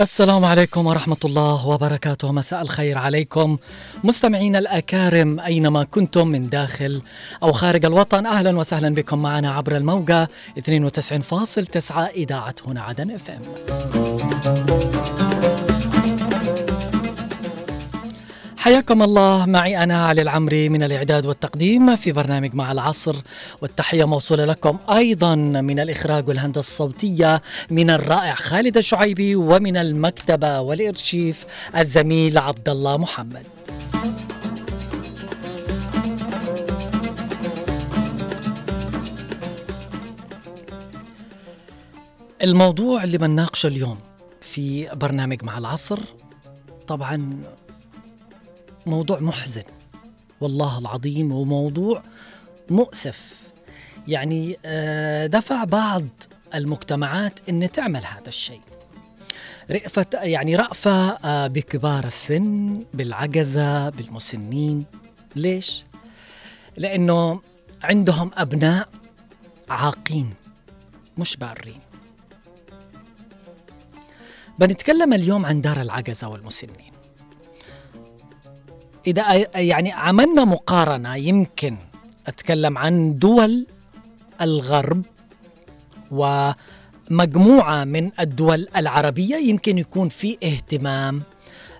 السلام عليكم ورحمة الله وبركاته. مساء الخير عليكم. مستمعين الأكارم أينما كنتم من داخل أو خارج الوطن أهلا وسهلا بكم معنا عبر الموجة 92.9 إذاعة هنا عدن إف إم. حياكم الله. معي أنا علي العمري من الإعداد والتقديم في برنامج مع العصر والتحية موصولة لكم أيضا من الإخراج والهندسة الصوتية من الرائع خالد الشعيبي ومن المكتبة والإرشيف الزميل عبد الله محمد. الموضوع اللي بنناقشه اليوم في برنامج مع العصر طبعا موضوع محزن. والله العظيم وموضوع مؤسف. يعني آه، دفع بعض المجتمعات إن تعمل هذا الشيء. رأفة يعني رأفة آه، بكبار السن بالعجزة بالمسنين. ليش؟ لأنه عندهم أبناء عاقين مش بارين. بنتكلم اليوم عن دار العجزة والمسنين. إذا يعني عملنا مقارنة يمكن أتكلم عن دول الغرب ومجموعة من الدول العربية يمكن يكون في اهتمام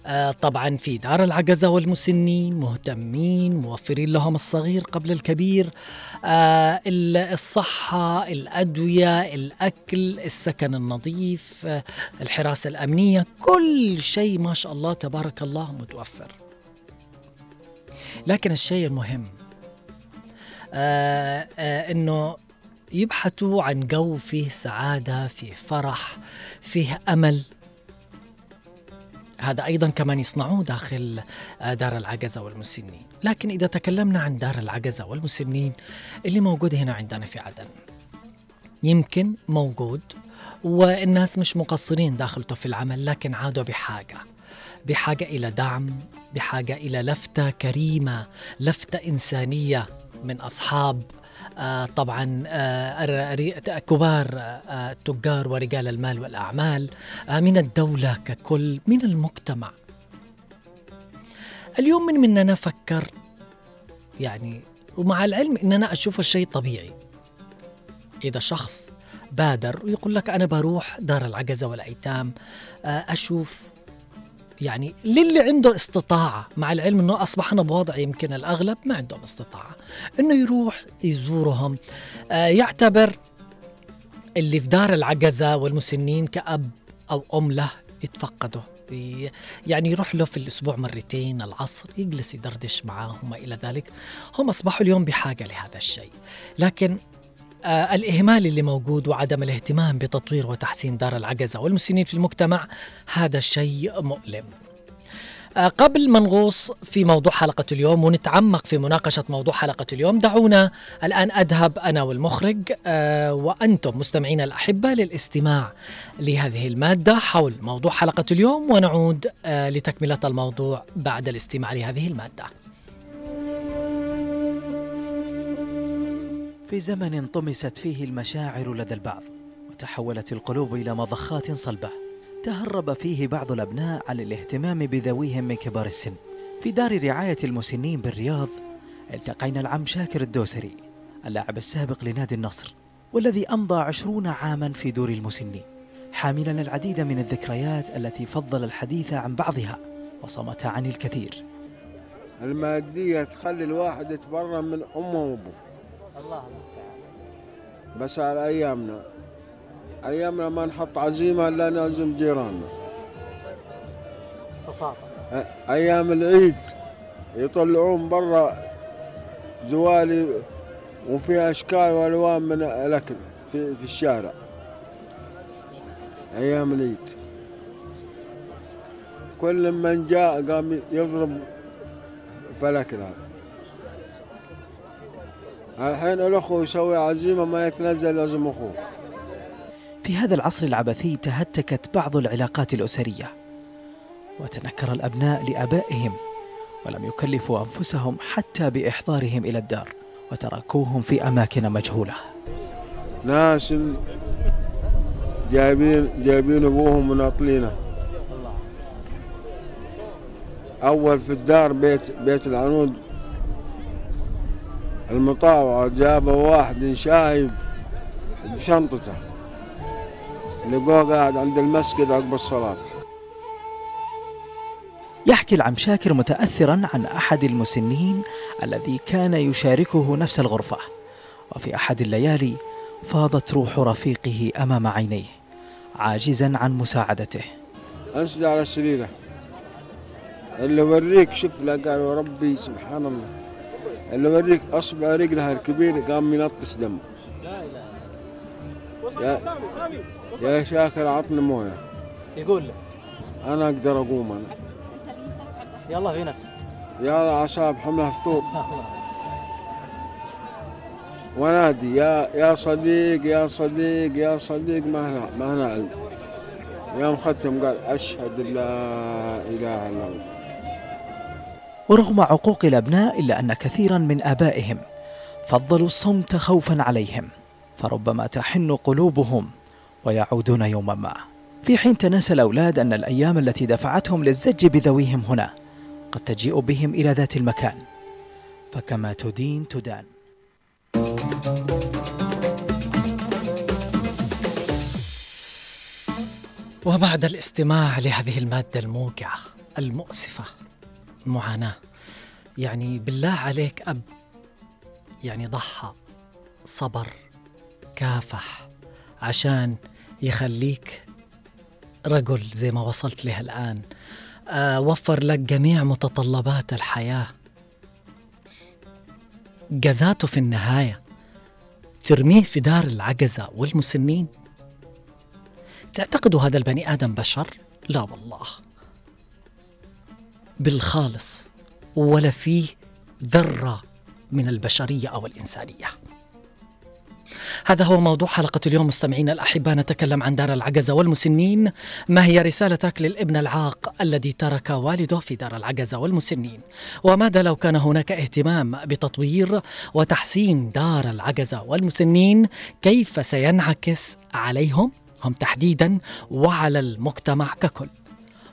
آه، طبعا في دار العجزة والمسنين مهتمين موفرين لهم الصغير قبل الكبير آه، الصحة الأدوية الأكل السكن النظيف آه، الحراسة الأمنية كل شيء ما شاء الله تبارك الله متوفر. لكن الشيء المهم آه آه إنه يبحثوا عن جو فيه سعادة فيه فرح فيه أمل. هذا أيضا كمان يصنعوه داخل آه، دار العجزة والمسنين. لكن إذا تكلمنا عن دار العجزة والمسنين اللي موجود هنا عندنا في عدن يمكن موجود والناس مش مقصرين داخلته في العمل لكن عادوا بحاجة. بحاجة إلى دعم بحاجة إلى لفتة كريمة لفتة إنسانية من أصحاب آه طبعا آه كبار آه التجار ورجال المال والأعمال آه من الدولة ككل من المجتمع. اليوم من مننا فكر يعني ومع العلم ان أنا أشوف الشيء طبيعي. إذا شخص بادر ويقول لك أنا بروح دار العجزة والأيتام آه، أشوف يعني للي عنده استطاعة مع العلم أنه أصبحنا بوضع يمكن الأغلب ما عندهم استطاعة. أنه يروح يزورهم آه يعتبر اللي في دار العجزة والمسنين كأب أو أم له يتفقده يعني يروح له في الأسبوع مرتين العصر يجلس يدردش معاه وما إلى ذلك. هم أصبحوا اليوم بحاجة لهذا الشيء. لكن الإهمال اللي موجود وعدم الاهتمام بتطوير وتحسين دار العجزة والمسنين في المجتمع هذا شيء مؤلم. آه قبل ما نغوص في موضوع حلقة اليوم ونتعمق في مناقشة موضوع حلقة اليوم دعونا الآن أذهب أنا والمخرج آه وأنتم مستمعين الأحبة للاستماع لهذه المادة حول موضوع حلقة اليوم ونعود آه لتكملة الموضوع بعد الاستماع لهذه المادة. في زمن طمست فيه المشاعر لدى البعض وتحولت القلوب إلى مضخات صلبة. تهرب فيه بعض الأبناء عن الاهتمام بذويهم من كبار السن. في دار رعاية المسنين بالرياض التقينا العم شاكر الدوسري اللاعب السابق لنادي النصر والذي أمضى عشرون عاما في دور المسنين. حاملا العديد من الذكريات التي فضل الحديث عن بعضها وصمت عن الكثير. المادية تخلي الواحد يتبرم من أمه وأبوه. الله المستعان. بس على أيامنا. أيامنا ما نحط عزيمة إلا نعزم جيراننا. بساطة أ- أيام العيد يطلعون برا زوالي وفي أشكال وألوان من الأكل في, في الشارع. أيام العيد. كل من جاء قام يضرب الأكل هذا الحين الأخو يسوي عزيمة ما يتنزل لازم أخوه. في هذا العصر العبثي تهتكت بعض العلاقات الأسرية وتنكر الأبناء لآبائهم ولم يكلفوا أنفسهم حتى بإحضارهم إلى الدار وتركوهم في أماكن مجهولة. ناس جايبين جايبين أبوهم مناطلينه أول في الدار بيت بيت العنود المطاوعة جابه واحد شايب بشنطته. لقوه قاعد عند المسجد عقب الصلاة. يحكي العم شاكر متأثرا عن أحد المسنين الذي كان يشاركه نفس الغرفة. وفي أحد الليالي فاضت روح رفيقه أمام عينيه عاجزا عن مساعدته. انسد على سريره اللي وريك شوف لا قال يا ربي سبحان الله. اللي وريك أصبع رجلها الكبير قام ينطس دم. يا يا شاكر عطني موية. يقول له. أنا أقدر أقوم أنا. يلا في نفسك. يا أعصاب حملة الثوب. ونادي يا يا صديق يا صديق يا صديق ما هنا ما هنا علم. يوم ختم قال أشهد أن لا إله إلا الله. ورغم عقوق الأبناء إلا أن كثيرا من آبائهم فضلوا الصمت خوفا عليهم فربما تحن قلوبهم ويعودون يوما ما. في حين تناسى الأولاد أن الأيام التي دفعتهم للزج بذويهم هنا قد تجيء بهم إلى ذات المكان. فكما تدين تدان. وبعد الاستماع لهذه المادة الموقعة المؤسفة معاناة. يعني بالله عليك أب. يعني ضحى صبر كافح عشان يخليك رجل زي ما وصلت له الآن. آه وفر لك جميع متطلبات الحياة. جزاته في النهاية ترميه في دار العجزة والمسنين. تعتقدوا هذا البني آدم بشر؟ لا والله. بالخالص ولا فيه ذرة من البشرية أو الإنسانية. هذا هو موضوع حلقة اليوم مستمعينا الأحباء نتكلم عن دار العجزة والمسنين. ما هي رسالتك للابن العاق الذي ترك والده في دار العجزة والمسنين؟ وماذا لو كان هناك اهتمام بتطوير وتحسين دار العجزة والمسنين؟ كيف سينعكس عليهم؟ هم تحديدا وعلى المجتمع ككل.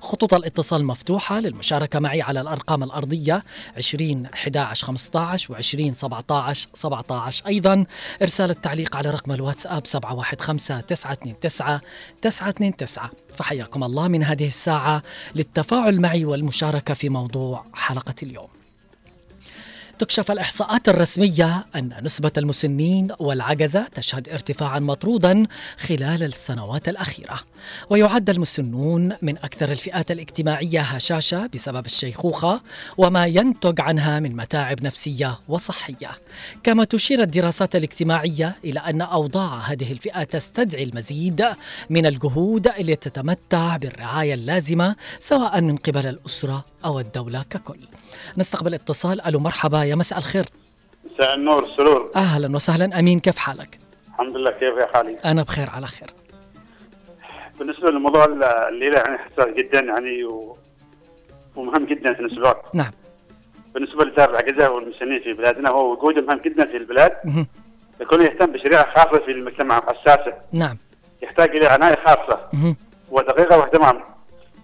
خطوط الاتصال مفتوحة للمشاركة معي على الأرقام الأرضية 20 11 15 و 20 17 17 أيضا إرسال التعليق على رقم الواتساب 715 929 929 فحياكم الله من هذه الساعة للتفاعل معي والمشاركة في موضوع حلقة اليوم. تكشف الإحصاءات الرسمية أن نسبة المسنين والعجزة تشهد ارتفاعا مطرودا خلال السنوات الأخيرة. ويعد المسنون من أكثر الفئات الاجتماعية هشاشة بسبب الشيخوخة وما ينتج عنها من متاعب نفسية وصحية. كما تشير الدراسات الاجتماعية إلى أن أوضاع هذه الفئة تستدعي المزيد من الجهود التي تتمتع بالرعاية اللازمة سواء من قبل الأسرة أو الدولة ككل. نستقبل اتصال. ألو مرحبا يا مساء الخير. مساء النور السرور أهلا وسهلا. أمين كيف حالك؟ الحمد لله كيف يا خالي أنا بخير على خير. بالنسبة للموضوع الليلة يعني حساس جدا يعني و... ومهم جدا في نفس الوقت نعم. بالنسبة لدار العجزه والمسنين في بلادنا هو وجوده مهم جدا في البلاد. يكون يهتم بشريعة خاصة في المجتمع حساسه نعم. يحتاج إلى عناية خاصة. ودقيقة واهتمام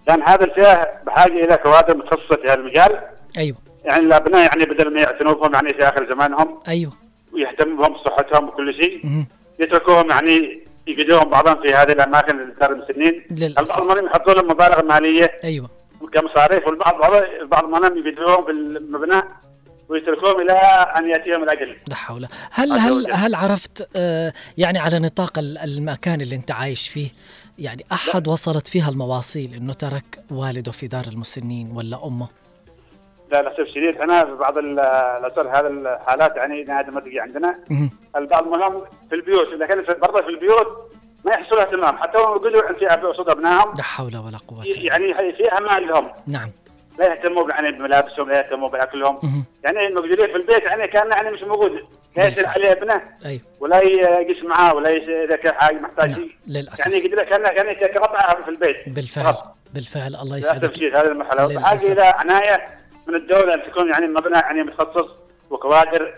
لأن هذا الفئة بحاجة إلى كوادر متخصصة في هذا المجال. أيوه. يعني الابناء يعني بدل ما يعتنوا بهم يعني في آخر زمانهم أيوه ويهتموا بهم بصحتهم وكل شيء. يتركوهم يعني يقدرون بعضهم في هذه الأماكن دار المسنين للأسف. البعض منهم يحطوا لهم مبالغ مالية أيوه كمصاريف والبعض بعض منهم يقدروهم في المبنى ويتركوهم إلى أن يأتيهم الأجل. لا حول هل هل. هل عرفت آه يعني على نطاق ال- المكان اللي أنت عايش فيه يعني أحد وصلت فيها المواصيل إنه ترك والده في دار المسنين ولا أمه للاسف الشديد أنا في بعض ال- الأسر هذه الحالات يعني ما تجي عندنا. البعض منهم في البيوت في- برضه في البيوت ما يحصلوا اهتمام حتى لو يقولوا في قصاد أبنائهم. لا حول ولا قوة يعني في أمان لهم. نعم. لا يهتموا يعني بملابسهم لا يهتموا بأكلهم. يعني الموجودين في البيت يعني كان يعني مش موجود. لا يسأل بالفعل. عليه ابنه أيوه ولا يقيس معاه ولا إذا كان حاجة محتاج. نعم. للأسف. يعني يقدر كان يعني كقطعه في البيت. بالفعل. خلاص. بالفعل. الله يسعدك. هذه المرحلة. وحاجه إلى عناية. من الدولة أن تكون يعني مبنى يعني متخصص وكوادر.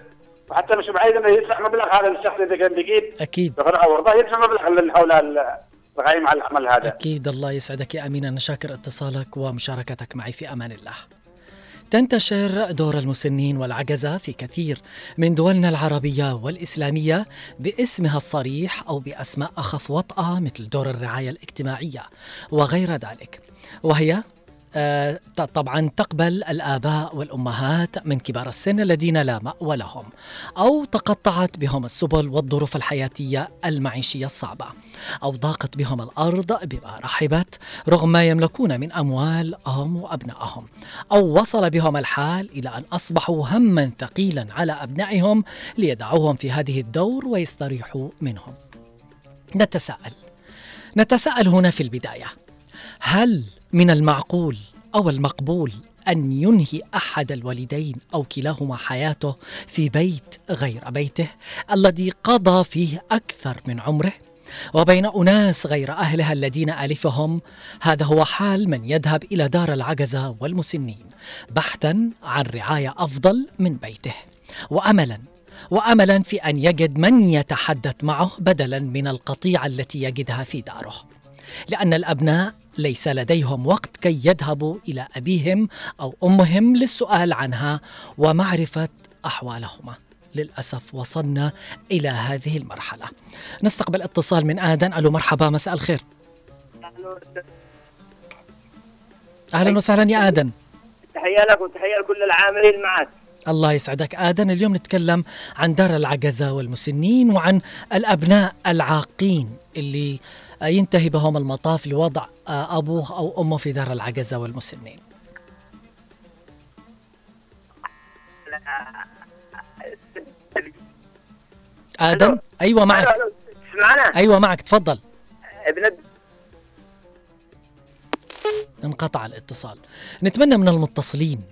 وحتى مش بعيد إنه يدفع مبلغ هذا الشخص إذا كان بيجيب أكيد. بغرعه ورضاه يدفع مبلغ حول الرعايه مع العمل هذا. أكيد الله يسعدك يا امين أنا شاكر اتصالك ومشاركتك معي في أمان الله. تنتشر دور المسنين والعجزة في كثير من دولنا العربية والإسلامية باسمها الصريح أو بأسماء أخف وطأة مثل دور الرعاية الاجتماعية وغير ذلك. وهي طبعا تقبل الآباء والأمهات من كبار السن الذين لا مأوى لهم أو تقطعت بهم السبل والظروف الحياتية المعيشية الصعبة أو ضاقت بهم الأرض بما رحبت رغم ما يملكون من أموال هم وأبنائهم أو وصل بهم الحال إلى أن أصبحوا هما ثقيلا على أبنائهم ليدعوهم في هذه الدور ويستريحوا منهم. نتساءل. نتساءل هنا في البداية. هل من المعقول أو المقبول أن ينهي أحد الوالدين أو كلاهما حياته في بيت غير بيته الذي قضى فيه أكثر من عمره؟ وبين أناس غير أهلها الذين ألفهم هذا هو حال من يذهب إلى دار العجزة والمسنين بحثا عن رعاية أفضل من بيته. واملا واملا في أن يجد من يتحدث معه بدلا من القطيعة التي يجدها في داره. لأن الأبناء ليس لديهم وقت كي يذهبوا إلى أبيهم أو أمهم للسؤال عنها ومعرفة أحوالهما. للأسف وصلنا إلى هذه المرحلة. نستقبل اتصال من آدن. ألو مرحبا مساء الخير. أهلا وسهلا يا آدن. تحية لك وتحيه لكل العاملين معك. الله يسعدك. آدن اليوم نتكلم عن دار العجزة والمسنين وعن الأبناء العاقين اللي ينتهي بهم المطاف لوضع أبوه أو أمه في دار العجزة والمسنين. آدم أيوة معك. سمعنا أيوة معك. تفضل. ابن انقطع الاتصال. نتمنى من المتصلين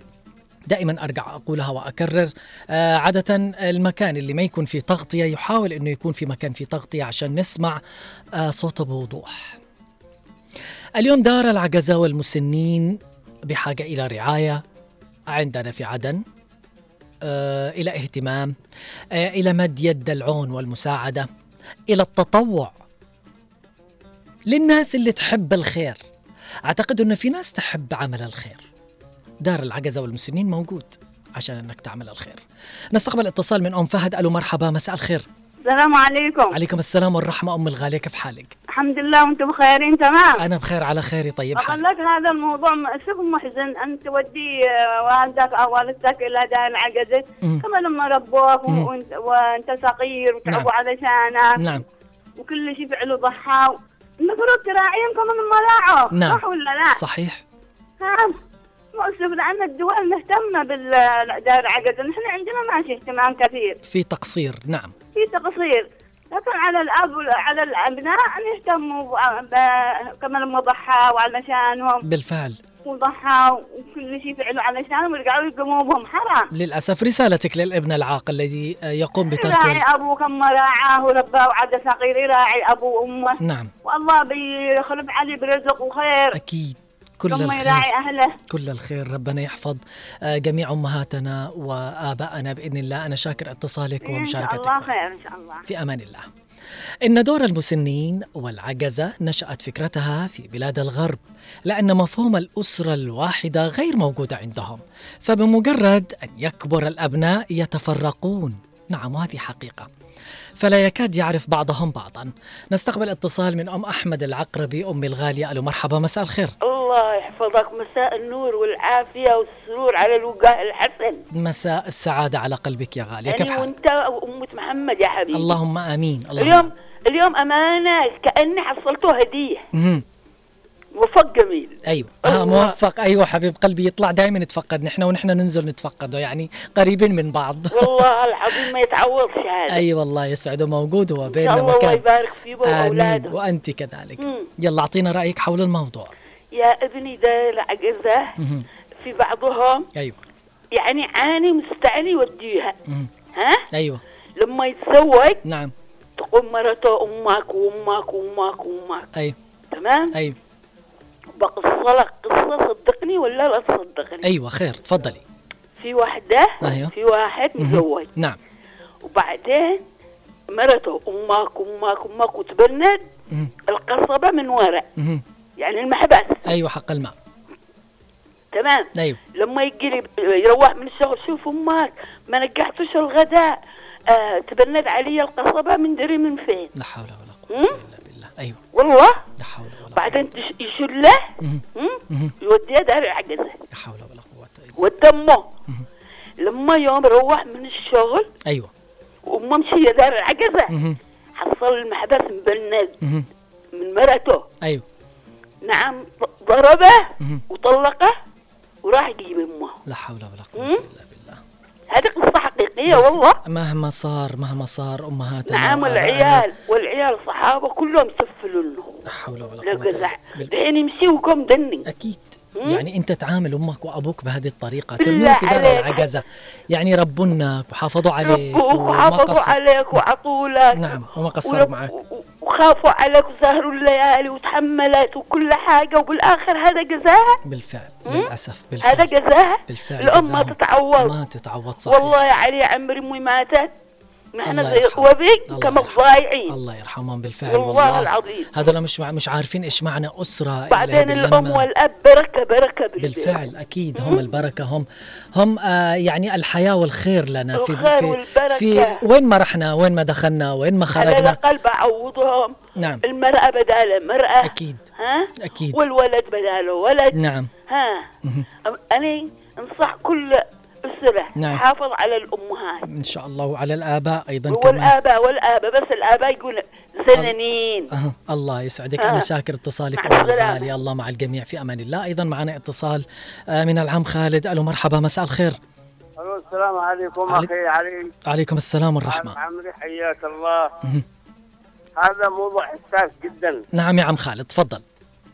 دائما أرجع أقولها وأكرر. آه عادة المكان اللي ما يكون فيه تغطية يحاول إنه يكون في مكان فيه تغطية عشان نسمع آه صوته بوضوح. اليوم دار العجزة والمسنين بحاجة إلى رعاية. عندنا في عدن آه إلى اهتمام آه إلى مد يد العون والمساعدة إلى التطوع للناس اللي تحب الخير. أعتقد إنه في ناس تحب عمل الخير. دار العجزة والمسنين موجود عشان أنك تعمل الخير. نستقبل اتصال من أم فهد. ألو مرحبا مساء الخير. السلام عليكم. عليكم السلام والرحمة. أم الغالية كيف حالك؟ الحمد لله وأنتم بخيرين تمام؟ أنا بخير على خيري طيب أقول حال لك هذا الموضوع م- شوف محزن. أن تودي آه، والدك أو والدتك إلى دار العجزة. كما لما ربوك مم. وانت, وأنت صغير وتعبوا نعم. علشانك. نعم. وكل شيء فعلوا ضحى. المفروض تراعيهم كمان الملاعب نعم. صح ولا لا؟ صحيح. نعم. مؤسف لأن الدول مهتمة بالدار العجزة نحن عندنا ماشي اهتمام كثير. في تقصير نعم. في تقصير. لكن على الأب على الأبناء أن يهتموا ب- ب- كما لما ضحى وعلشانهم بالفعل. وضحى وكل شيء فعلوا علشانهم ويرجعوا يقوموا بهم. حرام. للأسف رسالتك للابن العاق الذي يقوم بترك يراعي أبوه كما راعاه ورباه وعد صغير يراعي ابوه وأمه. نعم. والله بيخلف عليه برزق وخير. أكيد. كل الخير. يراعي أهله. كل الخير. ربنا يحفظ آه، جميع أمهاتنا وآبائنا بإذن الله. أنا شاكر اتصالك إن شاء ومشاركتك. الله. خير إن شاء الله. في أمان الله. إن دور المسنين والعجزة نشأت فكرتها في بلاد الغرب لأن مفهوم الأسرة الواحدة غير موجود عندهم، فبمجرد أن يكبر الأبناء يتفرقون، نعم وهذه حقيقة. فلا يكاد يعرف بعضهم بعضا. نستقبل اتصال من أم أحمد العقربي أمي الغالية ألو مرحبا مساء الخير. الله يحفظك مساء النور والعافية والسرور على الوجاه الحسن مساء السعادة على قلبك يا غالية كيف أنا حالك؟ وأنت وأمة محمد يا حبيبي اللهم آمين اللهم اليوم اليوم أمانة كأني حصلته هدية. وفق جميل. أيوه. آه الله. موفق. أيوه حبيب قلبي يطلع دائما نتفقد نحن ونحن ننزل نتفقده يعني قريبين من بعض. والله العظيم ما يتعوضش هذا. أي والله يسعده موجود هو بيننا الله الله مكان يبارك فيه آمين. وأولاده وأنت كذلك. مم. يلا أعطينا رأيك حول الموضوع. يا ابني ده العجزة مهم. في بعضهم. أيوه. يعني عاني مستعني يوديها مهم. ها؟ أيوه. لما يتزوج نعم. تقوم مرته أمك وأمك وأمك وأمك. أيوه. تمام؟ أيوه. بقصة لك قصة صدقني ولا لا تصدقني. أيوه خير تفضلي. في واحدة أيوة. في واحد مهم. متزوج. نعم. وبعدين مرته أمك أمك أمك وتبند. القصبة من ورا. مهم. يعني المحبس. أيوه حق الماء. تمام. أيوه. لما يجي يروح من الشغل شوف أمك ما نجحتوش الغداء. آه تبند علي القصبة من دري من فين. لا حول ولا مم؟ قوه إلا بالله. أيوه. والله؟ لا حول ولا قوة. بعدين يشله. يوديها دار العجزة. لا حول ولا قوة إلا ودمه لما يوم روح من الشغل أيوه. وامه مشي دار العجزة. مهم. حصل المحبس مبند. من مرته. أيوه. نعم ضربه. وطلقه وراح يجيب أمه. لا حول ولا قوة؟ إلا بالله. هذه قصة حقيقية والله. مهما صار مهما صار أمهاتنا نعم والعيال والعيال صحابة كلهم سفلوا له لا حول ولا قوة إلا بالله. دحين يمشي وكم دني. أكيد. مم؟ يعني أنت تعامل أمك وأبوك بهذه الطريقة ترميهم في دار. العجزة. يعني ربونك وحافظوا عليك وحافظوا عليك وعطوا لك. نعم وما قصروا معك. وخافوا عليك وسهروا الليالي وتحملت وكل حاجة وبالآخر هذا جزاها بالفعل؟ للأسف هذا بالفعل جزاها بالفعل الأم ما. تتعوض. ما تتعوض صحيح. والله يا علي عمري أمي ماتت نحن زي الله كما. ضايعين الله يرحمهم بالفعل والله والله. العظيم. هذول مش مع مش عارفين إيش معنى أسرة بعدين الأم باللمة. والأب بركة بركة بالبيت. بالفعل أكيد هم البركة هم هم آه يعني الحياة والخير لنا. في الخير في. في وين ما رحنا وين ما دخلنا وين ما على خرجنا. الأقل بعوضهم. نعم. المرأة بدال مرأة. أكيد. ها؟ أكيد. والولد بداله ولد. نعم. ها؟ أنا أنصح كل أسرة نعم. تحافظ على الأمهات. إن شاء الله وعلى الآباء أيضا كمان والآباء والآباء بس الآباء يقول زنانين أه. الله يسعدك. آه. أنا شاكر اتصالك مع أم السلامة. الغالي الله مع الجميع. في أمان الله. أيضا معنا اتصال آه من العم خالد. ألو مرحبا. مساء الخير. ألو السلام عليكم. علي- أخي علي. عليكم السلام والرحمة. عم عمري حياك الله. هذا موضوع حساس جدا. نعم يا عم خالد تفضل.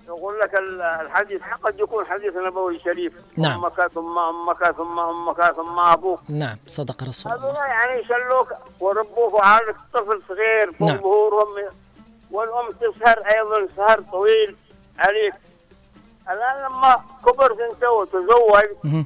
يقول لك ال- الحديث قد يكون حديث نبوي شريف نعم. أمك ثم أمك ثم أمك ثم أبوك نعم صدق رسول الله يعني يشلوك وربوك وعارف طفل صغير فوق نعم. ظهورهم والأم تسهر أيضا سهر طويل عليك الآن لما كبرت أنت وتزوج.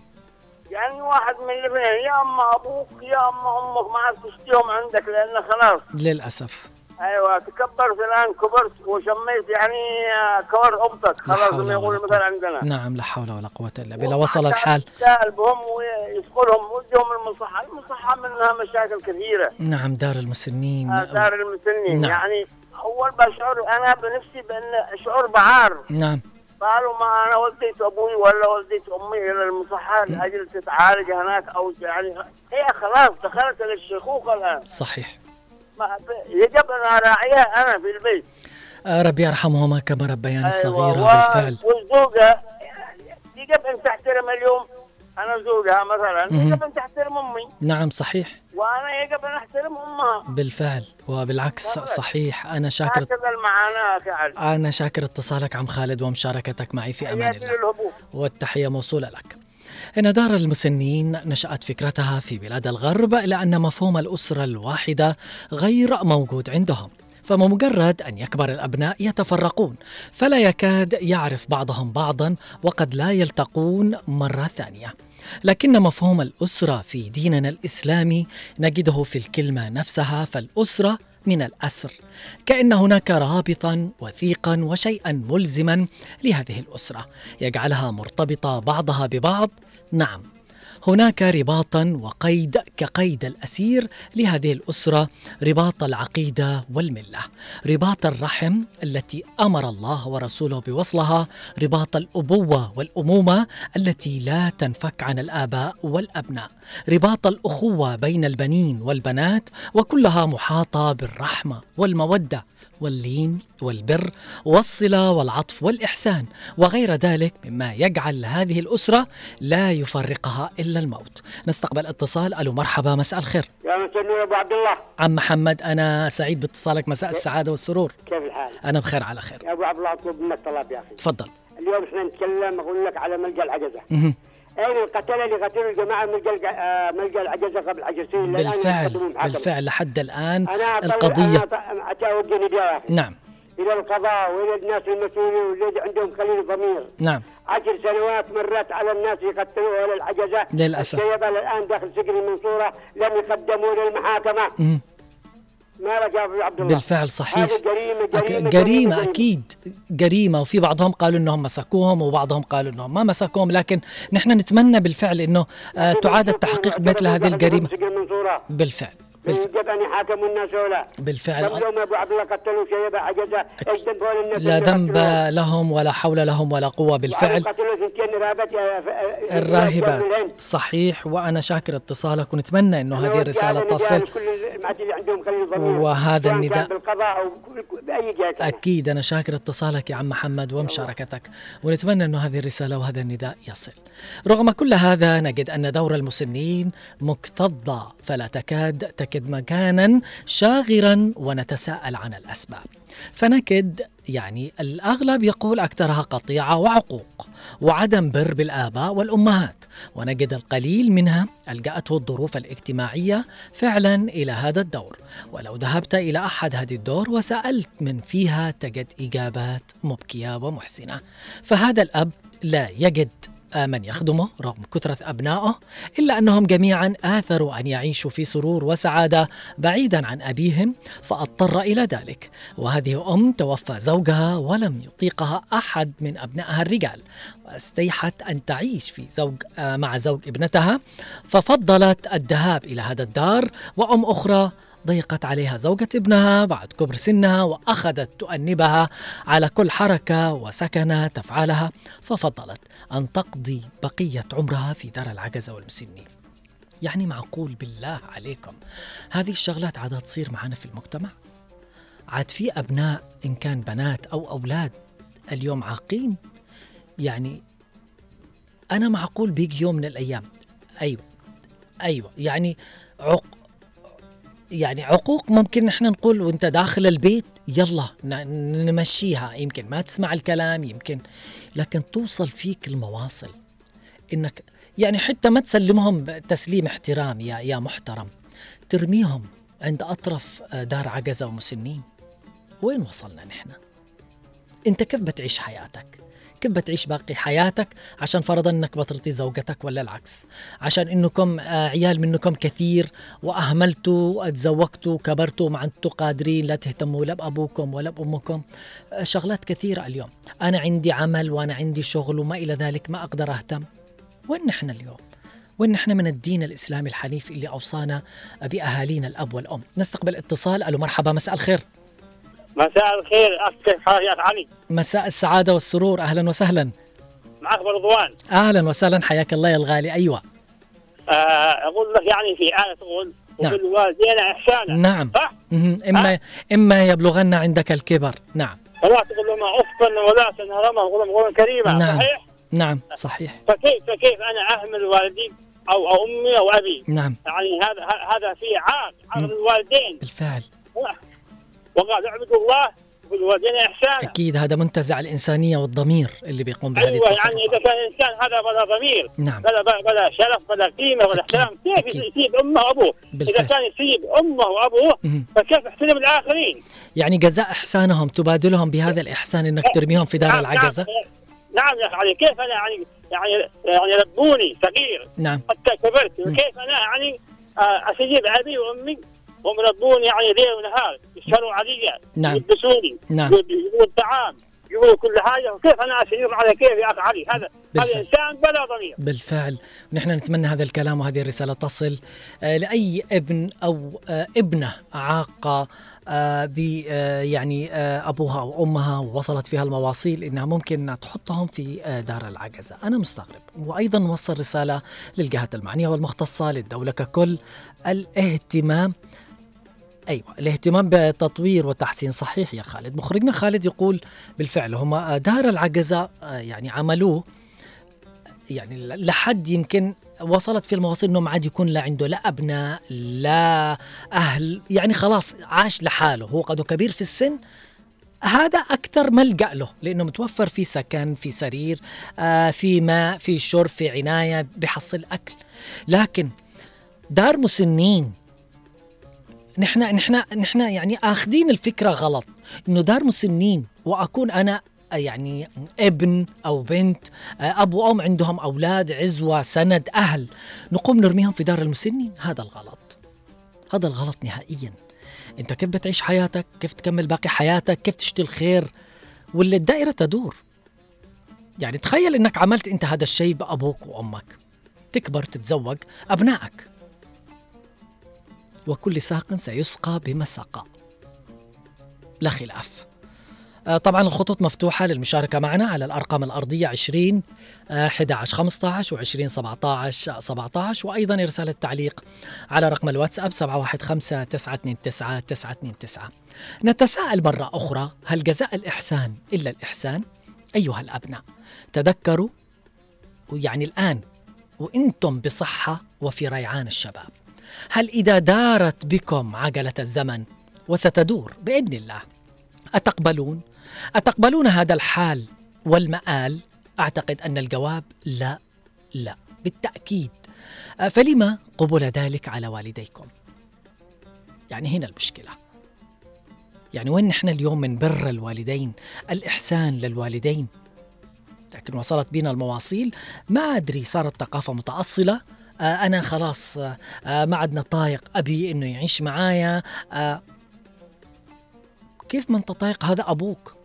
يعني واحد من الاثنين يا أما أبوك يا أما أمك ما عاد تشتيهم عندك لأن خلاص للأسف أيوه تكبرت الآن كبرت وشميت يعني آه، كور أمتك. لا خلاص ما يقول. مثلا عندنا. نعم لا حول ولا قوة إلا بالله. وصل الحال. قلبهم ويدخلهم ودهم المصحة. المصحة منها مشاكل كثيرة. نعم دار المسنين. آه، دار المسنين. نعم. يعني أول بشعر أنا بنفسي بأن شعور بعار. نعم. قالوا ما أنا وديت أبوي ولا وديت أمي إلى المصحة لأجل تتعالج هناك أو يعني هي خلاص دخلت للشيخوخة الآن. صحيح. يجب أن أراعيها أنا في البيت. آه ربي يرحمهما كما ربياني صغيرة و- بالفعل. والزوجة يجب أن تحترم اليوم. أنا زوجها مثلا. يجب أن تحترم أمي. نعم صحيح. وأنا يجب أن أحترم أمها. بالفعل وبالعكس. صحيح. أنا شاكر أنا شاكر اتصالك عم خالد ومشاركتك معي في أمان الله. والتحية موصولة لك. إن دار المسنين نشأت فكرتها في بلاد الغرب لأن مفهوم الأسرة الواحدة غير موجود عندهم فبمجرد أن يكبر الأبناء يتفرقون فلا يكاد يعرف بعضهم بعضا وقد لا يلتقون مرة ثانية. لكن مفهوم الأسرة في ديننا الإسلامي نجده في الكلمة نفسها فالأسرة من الأسر. كأن هناك رابطا وثيقا وشيئا ملزما لهذه الأسرة يجعلها مرتبطة بعضها ببعض نعم. هناك رباطا وقيد كقيد الأسير لهذه الأسرة رباط العقيدة والملة. رباط الرحم التي أمر الله ورسوله بوصلها رباط الأبوة والأمومة التي لا تنفك عن الآباء والأبناء. رباط الأخوة بين البنين والبنات وكلها محاطة بالرحمة والمودة. واللين والبر والصلة والعطف والإحسان وغير ذلك مما يجعل هذه الأسرة لا يفرقها إلا الموت. نستقبل اتصال ألو مرحبا مساء الخير. يا مساء أبو عبد الله عم محمد أنا سعيد باتصالك مساء السعادة والسرور. كيف الحال؟ أنا بخير على خير. يا أبو عبد الله أطلب منك طلب يا أخي تفضل. اليوم إحنا نتكلم أقول لك على ملقى العجزة مهم. اين القتله اللي قتلوا الجماعة آه، ملقى العجزه قبل عشر بالفعل. بالفعل لحد الآن أطلع- القضية أنا يا أخي نعم. إلى القضاء وإلى الناس المسؤولين والذي عندهم قليل ضمير نعم. عشر سنوات مرت على الناس يقتلوها للأسف. الشيبة الان داخل سجن المنصورة لم يقدموا للمحاكمة. يا ابو عبد الله. بالفعل صحيح. هذه جريمة أك- جريمة جريمة أكيد. جريمة وفي بعضهم قالوا أنهم مسكوهم وبعضهم قالوا أنهم ما مسكوهم لكن نحن نتمنى بالفعل أنه آه، تعاد التحقيق بمثل هذه الجريمة. بالفعل. بالفعل جبني حاكموا الناس هؤلاء بالفعل. يوم أبو عبد الله قتلوا شيبة عجزة إيش ذنبهم الناس لا ذنب؟ لهم ولا حول لهم ولا قوة بالفعل. قتلوا ثنتين رهبات يا- ف- الراهبات. صحيح وأنا شاكر اتصالك ونتمنى أنا هذه هذا تصل. وهذا النداء- بالقضاء بأي جهة كانت. أكيد أنا شاكر اتصالك يا عم محمد ومشاركتك. ونتمنى أنه هذه الرسالة وهذا النداء يصل. رغم كل هذا نجد أن دور المسنين مكتظ فلا تكاد تكد مكانا شاغرا ونتساءل عن الأسباب. فنكد يعني الأغلب يقول أكثرها قطيعة وعقوق وعدم بر بالآباء والأمهات ونجد القليل منها ألجأته الظروف الاجتماعية فعلا إلى هذا الدور. ولو ذهبت إلى أحد هذه الدور وسألت من فيها تجد إجابات مبكية ومحزنة فهذا الأب لا يجد من يخدمه رغم كثرة أبنائه إلا أنهم جميعا آثروا أن يعيشوا في سرور وسعادة بعيدا عن أبيهم فأضطر إلى ذلك. وهذه أم توفى زوجها ولم يطيقها أحد من أبنائها الرجال. واستيحت أن تعيش في زوج آه، مع زوج ابنتها ففضلت الذهاب إلى هذا الدار وأم أخرى ضيقت عليها زوجة ابنها بعد كبر سنها وأخذت تؤنبها على كل حركة وسكنة تفعلها ففضلت أن تقضي بقية عمرها في دار العجزة والمسنين. يعني معقول بالله عليكم. هذه الشغلات عادة تصير معنا في المجتمع؟ عاد في أبناء إن كان بنات أو أولاد اليوم عاقين؟ يعني أنا معقول بيجي يوم من الأيام؟ أيوة أيوة يعني عق يعني عقوق ممكن نحن نقول وانت داخل البيت يلا نمشيها. يمكن ما تسمع الكلام يمكن لكن توصل فيك المواصل. إنك يعني حتى ما تسلمهم تسليم احترام يا يا محترم. ترميهم عند أطرف آه، دار عجزة ومسنين. وين وصلنا نحن؟ انت كيف بتعيش حياتك؟ كيف بتعيش باقي حياتك عشان فرضا إنك بترضي زوجتك ولا العكس؟ عشان إنكم آه، عيال منكم كثير وأهملتوا تزوجتوا كبرتوا ما أنتوا قادرين لا تهتموا لا بأبوكم ولا بأمكم. آه، شغلات كثيرة اليوم. أنا عندي عمل وأنا عندي شغل وما إلى ذلك ما أقدر أهتم. وين نحن اليوم؟ وين نحن من الدين الإسلامي الحنيف اللي أوصانا بأهالينا الأب والأم؟ نستقبل اتصال. ألو مرحبا مساء الخير. مساء الخير أخ كيف حالك علي؟ مساء السعادة والسرور أهلا وسهلا. معك رضوان أهلا وسهلا حياك الله يا الغالي. أيوه. آه أقول لك يعني في آية تقول نعم. وبالوالدين إحسانا. نعم. صح؟ إما إما يبلغن عندك الكبر. نعم. ولا تقول لهما افا ولا تنهرهما وقول لهم قولا كريما. نعم. صحيح؟ نعم. صحيح. فكيف فكيف أنا أهمل والدي أو أو أمي أو أبي؟ نعم. يعني هذا هذا فيه عار عار الوالدين. بالفعل. وقال اعبدوا الله وبالوالدين احسانا أكيد هذا منتزع الإنسانية والضمير اللي بيقوم بهذه أيوه يعني إذا كان الإنسان هذا بلا ضمير نعم بلا بلا, شرف بلا قيمة ولا. احترام كيف. يسيب أمه وأبوه؟ إذا بالفعل كان يسيب أمه وأبوه. فكيف يحترم الآخرين؟ يعني جزاء إحسانهم تبادلهم بهذا الإحسان إنك ترميهم في دار نعم، العجزة نعم, نعم يا أخي علي كيف أنا يعني يعني يعني ربوني صغير نعم حتى كبرت مم. وكيف أنا يعني آه، أسيب أبي وأمي هم يربوني يعني ليل ونهار يشهروا علي نعم. يلبسوني نعم. يجيبوا الطعام يقولوا كل حاجة وكيف أنا اسير على كيف يا أخي علي هذا بالفعل. هذا إنسان بلا ضمير بالفعل ونحن نتمنى هذا الكلام وهذه الرسالة تصل آه، لأي ابن أو آه، ابنة عاقة آه، ب يعني أبوها أو أمها ووصلت فيها المواصيل إنها ممكن تحطهم في دار العجزة أنا مستغرب وأيضا نوصل رسالة للجهات المعنية والمختصة للدولة ككل الاهتمام أيوه الاهتمام بتطوير وتحسين صحيح يا خالد. مخرجنا خالد يقول بالفعل هم آه، دار العجزة آه، يعني عملوه. يعني لحد يمكن وصلت في المواصيل إنه ما عاد يكون لا عنده لا أبناء لا أهل. يعني خلاص عاش لحاله. هو قد كبير في السن. هذا أكثر ملجأ له لأنه متوفر في سكن في سرير آه في ماء في شرب في عناية بحصل اكل لكن دار مسنين نحن نحن نحن يعني آخذين الفكرة غلط. إنه دار مسنين وأكون أنا يعني ابن أو بنت اب وام عندهم أولاد عزوة سند أهل. نقوم نرميهم في دار المسنين. هذا الغلط. هذا الغلط نهائيا. أنت كيف بتعيش حياتك؟ كيف تكمل باقي حياتك؟ كيف تشتي الخير؟ واللي الدائرة تدور. يعني تخيل إنك عملت أنت هذا الشيء بأبوك وأمك. تكبر تتزوج أبنائك. وكل ساق سيسقى بما سقى لا خلاف. آه، طبعا الخطوط مفتوحة للمشاركة معنا على الأرقام الأرضية 20 آه، 11 15 و 20 17 17 وأيضا إرسال التعليق على رقم الواتساب 715 929 929 نتساءل مرة أخرى هل جزاء الإحسان إلا الإحسان؟ أيها الأبناء تذكروا يعني الآن وإنتم بصحة وفي ريعان الشباب. هل إذا دارت بكم عجلة الزمن وستدور بإذن الله؟ أتقبلون؟ أتقبلون هذا الحال والمآل؟ أعتقد أن الجواب لا لا بالتأكيد. أه، فلما قبول ذلك على والديكم؟ يعني هنا المشكلة. يعني وين نحن اليوم من بر الوالدين؟ الإحسان للوالدين. لكن وصلت بنا المواصيل. ما أدري صارت ثقافة متأصلة. آه أنا خلاص آه آه ما عدنا طايق أبي إنه يعيش معايا. كيف ما أنت طايق هذا أبوك.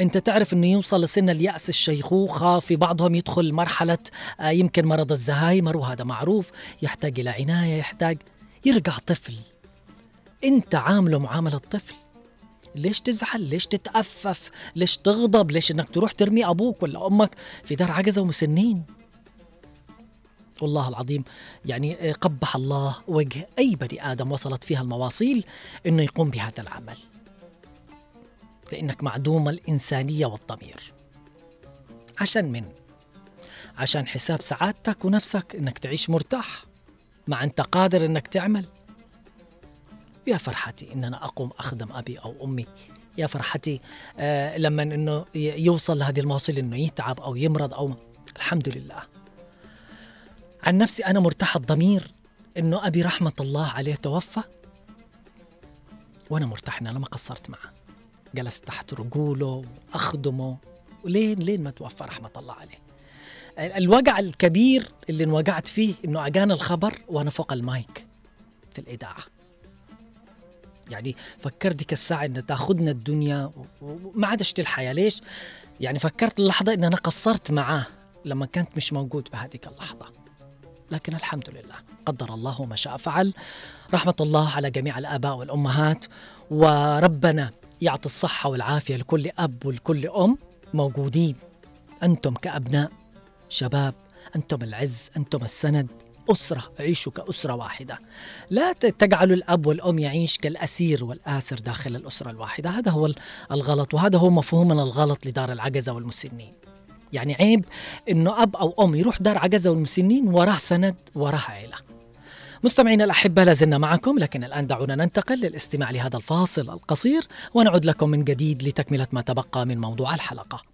أنت تعرف إنه يوصل لسن اليأس الشيخوخة في بعضهم يدخل مرحلة يمكن مرض الزهايمر وهذا معروف. يحتاج إلى عناية يحتاج يرجع طفل. أنت عامله معاملة طفل. ليش تزعل؟ ليش تتأفف؟ ليش تغضب؟ ليش إنك تروح ترمي أبوك ولا أمك في دار عجزة ومسنين؟ والله العظيم يعني قبح الله وجه أي بني آدم وصلت فيها المواصيل إنه يقوم بهذا العمل. لأنك معدوم الإنسانية والضمير. عشان من؟ عشان حساب سعادتك ونفسك إنك تعيش مرتاح مع أنت قادر إنك تعمل. يا فرحتي ان أنا أقوم أخدم أبي أو أمي. يا فرحتي آه لما إنه يوصل لهذه المواصيل إنه يتعب أو يمرض أو الحمد لله. عن نفسي أنا مرتاح الضمير إنه أبي رحمة الله عليه توفى وأنا مرتاح ان أنا ما قصرت معه. جلست تحت رجوله وأخدمه. ولين لين ما توفى رحمة الله عليه. الوجع الكبير اللي انوجعت فيه إنه اجانا الخبر وأنا فوق المايك في الإذاعة. يعني فكرت ديك الساعة إن تأخذنا الدنيا وما عاد أشتي الحياة. ليش؟ يعني فكرت اللحظة إن أنا قصرت معاه لما كنت مش موجود بهذيك اللحظة. لكن الحمد لله قدر الله ما شاء فعل. رحمة الله على جميع الآباء والأمهات وربنا يعطي الصحة والعافية لكل أب ولكل أم موجودين. أنتم كأبناء شباب أنتم العز أنتم السند أسرة عيشوا كأسرة واحدة. لا تجعلوا الأب والأم يعيش كالأسير والآسر داخل الأسرة الواحدة. هذا هو الغلط وهذا هو مفهومنا الغلط لدار العجزة والمسنين. يعني عيب إنه أب أو أم يروح دار عجزة والمسنين وراه سند وراه عيلة. مستمعينا الأحبة لازلنا معكم لكن الآن دعونا ننتقل للاستماع لهذا الفاصل القصير ونعود لكم من جديد لتكملة ما تبقى من موضوع الحلقة.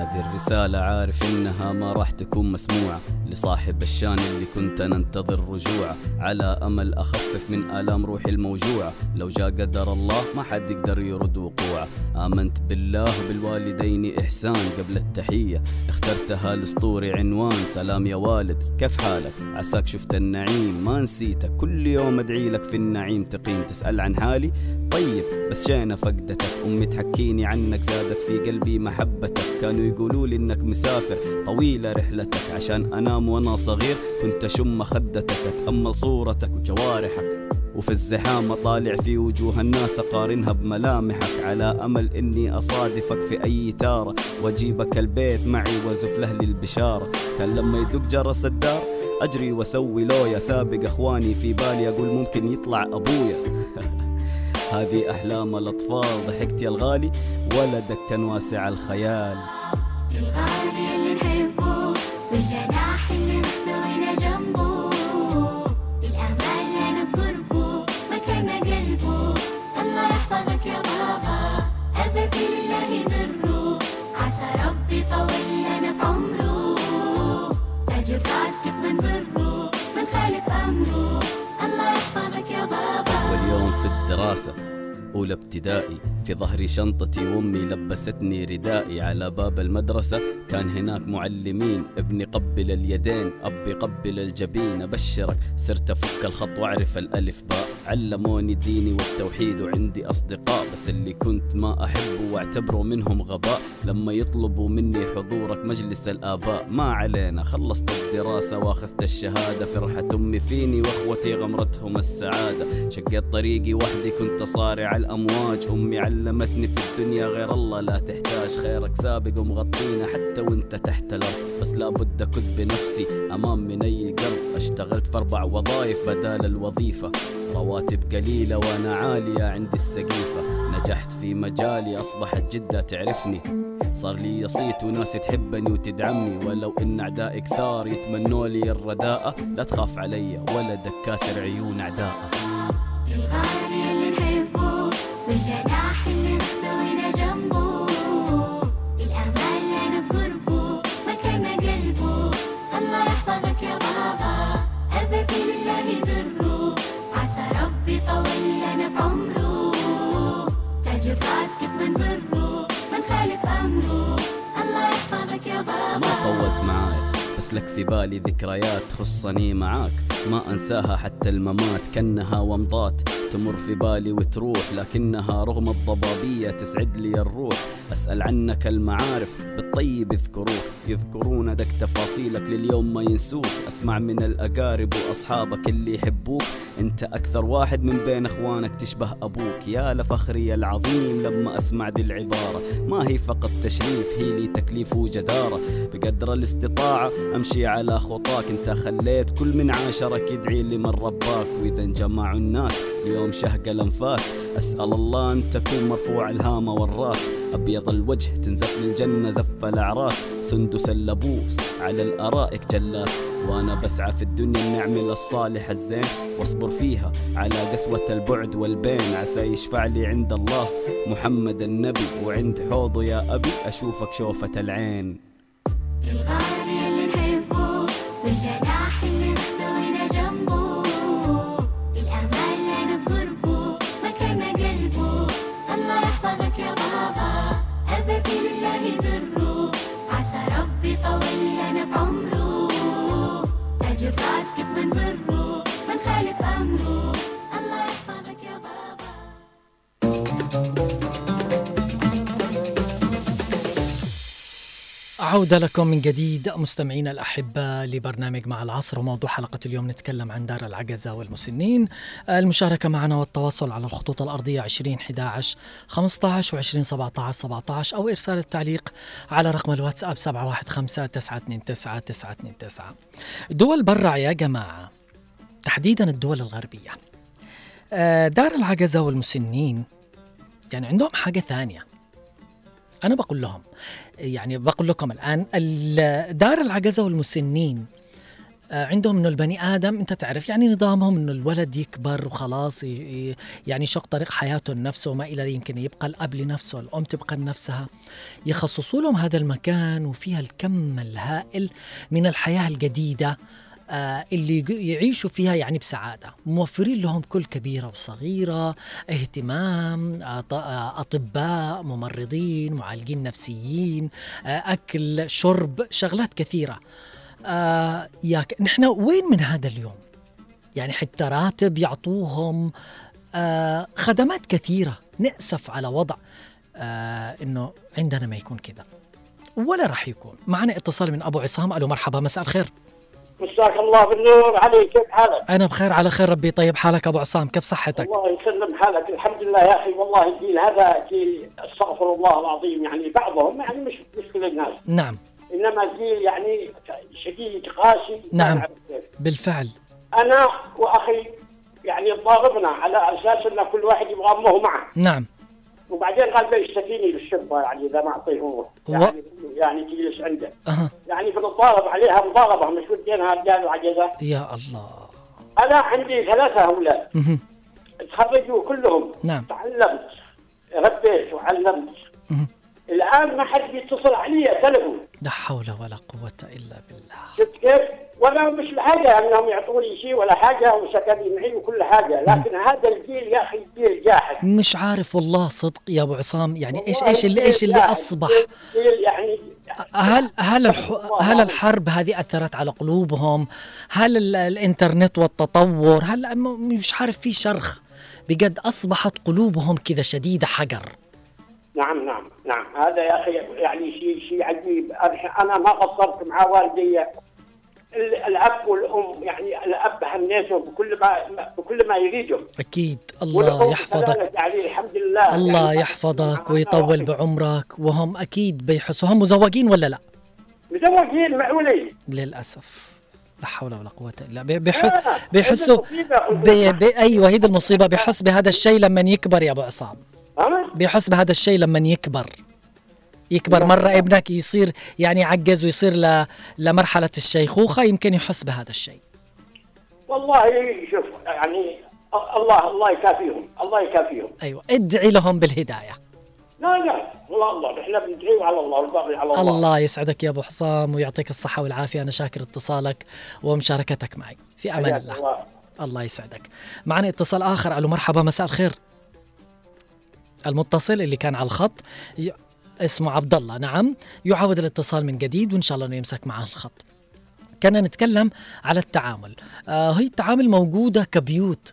هذه الرسالة عارف إنها ما راح تكون مسموعة لصاحب الشان اللي كنت أنا أنتظر رجوعه على أمل أخفف من آلام روحي الموجوعة لو جاء قدر الله ما حد يقدر يرد وقوعه آمنت بالله وبالوالدين إحسان قبل التحية. اخترتها الأسطوري عنوان. سلام يا والد كيف حالك؟ عساك شفت النعيم ما نسيتك كل يوم أدعي لك في النعيم تقيم. تسأل عن حالي؟ طيب بس شينا فقدتك أمي تحكيني عنك زادت في قلبي محبتك. كانوا يقولوا لي إنك مسافر. طويلة رحلتك عشان أنام وأنا صغير. كنت أشم مخدتك أتأمل صورتك وجوارحك. وفي الزحام أطالع في وجوه الناس أقارنها بملامحك. على أمل إني أصادفك في أي تارة. وأجيبك البيت معي وأزف لأهلي البشارة كان لما يدق جرس الدار أجري وأسوي لويا. سابق أخواني في بالي أقول ممكن يطلع أبويا. هذه أحلام الأطفال ضحكت يا الغالي. ولدك كان واسع الخيال. الغالي اللي نحبه والجناح اللي محتوينا جنبه الأمان لنا في قربه مكان قلبه الله يحفظك يا بابا أبك لله يضره عسى ربي يطول لنا في عمره تاج الراس كيف ما نبره ما نخالف أمره الله يحفظك يا بابا واليوم في الدراسة. أولى ابتدائي. في ظهري شنطتي وامي لبستني ردائي. على باب المدرسة كان هناك معلمين. ابني قبل اليدين أبي قبل الجبين. أبشرك صرت أفك الخط وأعرف الألف باء. علموني ديني والتوحيد وعندي أصدقاء. بس اللي كنت ما احبه وأعتبره منهم غباء. لما يطلبوا مني حضورك مجلس الآباء. ما علينا خلصت الدراسة وأخذت الشهادة. فرحة أمي فيني وأخوتي غمرتهم السعادة. شقيت طريقي وحدي كنت صارع الأمواج. أمي علمتني في الدنيا غير الله لا تحتاج خيرك. سابق ومغطينا حتى وانت تحت الأرض. بس لابد اكد بنفسي أمام من أي قلب. أشتغلت في أربع وظائف بدال الوظيفة. رواتب قليلة وأنا عالية عندي السقيفة. نجحت في مجالي أصبحت جدة تعرفني. صار لي صيت وناس تحبني وتدعمني. ولو إن أعدائي كثار يتمنوا لي الرداءة لا تخاف علي ولدك كاسر عيون اعدائه الراس كيف ما نبره ما نخالف أمره. الله يحفظك يا بابا. ما طولت معاي بس لك في بالي ذكريات تخصني معاك. ما أنساها حتى الممات كأنها ومضات تمر في بالي وتروح لكنها رغم الضبابية تسعد لي الروح. أسأل عنك المعارف بالطيب يذكروك يذكرون دك تفاصيلك لليوم ما ينسوك. أسمع من الأقارب وأصحابك اللي يحبوك. أنت أكثر واحد من بين أخوانك تشبه أبوك. يا لفخري العظيم لما أسمع دي العبارة. ما هي فقط تشريف هي لي تكليف وجدارة. بقدر الاستطاعة أمشي على خطاك. أنت خليت كل من عاشرك يدعي لمن رباك. وإذا انجمعوا الناس اليوم شهق الأنفاس. أسأل الله أن تكون مرفوع الهامة والراس. أبيض الوجه تنزف للجنة زف الأعراس. سندس اللبوس على الأرائك جلاس. وأنا بسعى في الدنيا أن أعمل الصالح الزين. واصبر فيها على قسوة البعد والبين. عسى يشفع لي عند الله محمد النبي. وعند حوضه يا أبي أشوفك شوفة العين. الغالي تاج الراس كيف عودة لكم من جديد مستمعينا الأحبة لبرنامج مع العصر وموضوع حلقة اليوم نتكلم عن دار العجزة والمسنين. المشاركة معنا والتواصل على الخطوط الأرضية 20 11 15 و 20 17 17 أو إرسال التعليق على رقم الواتساب 715 929 929 دول برع يا جماعة. تحديدا الدول الغربية. آه، دار العجزة والمسنين. يعني عندهم حاجة ثانية. أنا بقول لهم يعني بقول لكم الآن ال- دار العجزة والمسنين آه، عندهم إنه البني آدم أنت تعرف يعني نظامهم إنه الولد يكبر وخلاص يعني يشق طريق حياته لنفسه وما إلى يمكن يبقى الأب لنفسه الأم تبقى لنفسها. يخصصوا لهم هذا المكان وفيها الكم الهائل من الحياة الجديدة. اللي يج- يعيشوا فيها يعني بسعادة. موفرين لهم كل كبيرة وصغيرة اهتمام آه، آه، أطباء ممرضين معالجين نفسيين آه، أكل شرب شغلات كثيرة. آه، يا ك- نحن وين من هذا اليوم؟ يعني حتى راتب يعطوهم آه، خدمات كثيرة. نأسف على وضع آه، إنه عندنا ما يكون كذا. ولا راح يكون. معنا اتصال من أبو عصام. ألو مرحبا مساء الخير. مساك الله بالنور علي كيف حالك؟ أنا بخير على خير ربي. طيب حالك أبو عصام كيف صحتك؟ الله يسلم حالك. الحمد لله يا أخي والله الجيل هذا جيل أستغفر الله العظيم. يعني بعضهم يعني مش مش كل الناس. نعم. إنما جيل يعني شديد قاسي. نعم. بالفعل. أنا وأخي يعني ضاربنا على أساس أن كل واحد يبغى أمه معه. نعم. وبعدين قال بيشتكيني بالشرطه يعني إذا ما أعطيه هو. يعني يعني تجلس عنده. أها. يعني بنتضارب عليها مضاربه مش ودينها رجال العجزه يا الله. أنا عندي ثلاثة أولاد. تخرجوا كلهم. نعم. تعلمت. ربيت وعلمت. الآن ما حد بيتصل علي تلفون لا حول ولا قوة إلا بالله شفت كيف؟ وأنا مش بحاجه أنهم يعطوني شيء ولا حاجة وسكني معي وكل حاجة لكن هذا الجيل يا أخي جيل جاحد مش عارف والله صدق يا أبو عصام يعني إيش إيش اللي إيش اللي أصبح. جيل يعني هل هل الح... هل الحرب هذه أثرت على قلوبهم؟ هل ال... الإنترنت والتطور؟ هل م- مش عارف في شرخ بجد أصبحت قلوبهم كذا شديدة حجر نعم نعم نعم. هذا يا أخي يعني شيء شيء عجيب. أنا- أنا ما قصرت مع والدي ال- الأب والأم. يعني الأب هنيتهم بكل ما بكل ما يريدهم أكيد. الله يحفظك. يعني الحمد لله. الله يعني يحفظك ويطول بعمرك. وهم أكيد بيحسوا هم مزوجين ولا لا؟ مزوجين معولي للأسف. لا حول ولا قوة إلا بالله. بيح... آه، بيحسوا. بي... أيوه هيدي المصيبة. بيحس بهذا الشيء لما يكبر يا أبو عصام؟ بيحس بهذا الشيء لما يكبر. يكبر مرة ابنك يصير يعني يعجز ويصير ل... لمرحلة الشيخوخة يمكن يحس بهذا الشيء. والله شوف يعني الله الله يكافيهم الله يكافيهم. أيوه ادعي لهم بالهداية. لا لا والله الله إحنا بندعي على الله والباقي على الله. الله يسعدك يا أبو حسام ويعطيك الصحة والعافية أنا شاكر اتصالك ومشاركتك معي. في أمان الله. الله. الله يسعدك. معنا اتصال آخر ألو مرحبا مساء الخير. المتصل اللي كان على الخط. اسمه عبد الله نعم. يعاود الاتصال من جديد وإن شاء الله إنه يمسك معه الخط. كنا نتكلم على التعامل. آه هي التعامل موجودة كبيوت.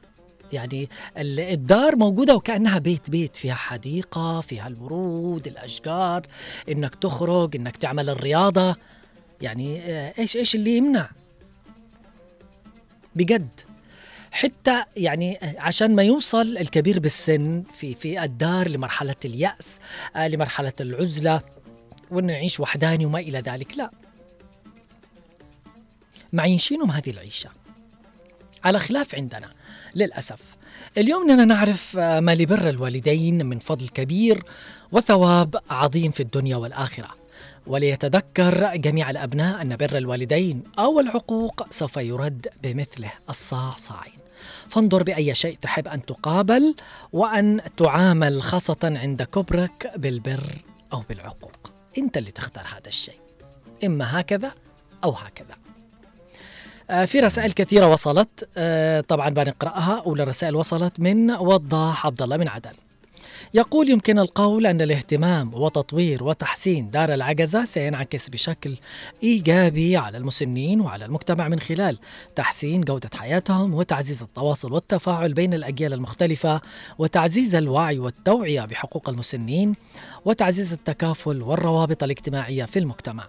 يعني ال- الدار موجودة وكأنها بيت بيت. فيها حديقة فيها الورود الأشجار. إنك تخرج إنك تعمل الرياضة. يعني آه، إيش إيش اللي يمنع؟ بجد. حتى يعني عشان ما يوصل الكبير بالسن في في الدار لمرحلة اليأس آه، لمرحلة العزلة وإنه يعيش وحداني وما إلى ذلك لا. معيشينهم هذه العيشة. على خلاف عندنا للأسف. اليوم أننا نعرف آه، ما لبر الوالدين من فضل كبير وثواب عظيم في الدنيا والآخرة. وليتذكر جميع الأبناء أن بر الوالدين أو العقوق سوف يرد بمثله الصاع صاعين فانظر بأي شيء تحب أن تقابل وأن تعامل خاصة عند كبرك بالبر أو بالعقوق. أنت اللي تختار هذا الشيء إما هكذا أو هكذا. آه، في رسائل كثيرة وصلت. آه، طبعا بنقرأها. أولى رسائل وصلت من وضاح عبد الله من عدن. يقول يمكن القول أن الاهتمام وتطوير وتحسين دار العجزة سينعكس بشكل إيجابي على المسنين وعلى المجتمع من خلال تحسين جودة حياتهم وتعزيز التواصل والتفاعل بين الأجيال المختلفة وتعزيز الوعي والتوعية بحقوق المسنين وتعزيز التكافل والروابط الاجتماعية في المجتمع.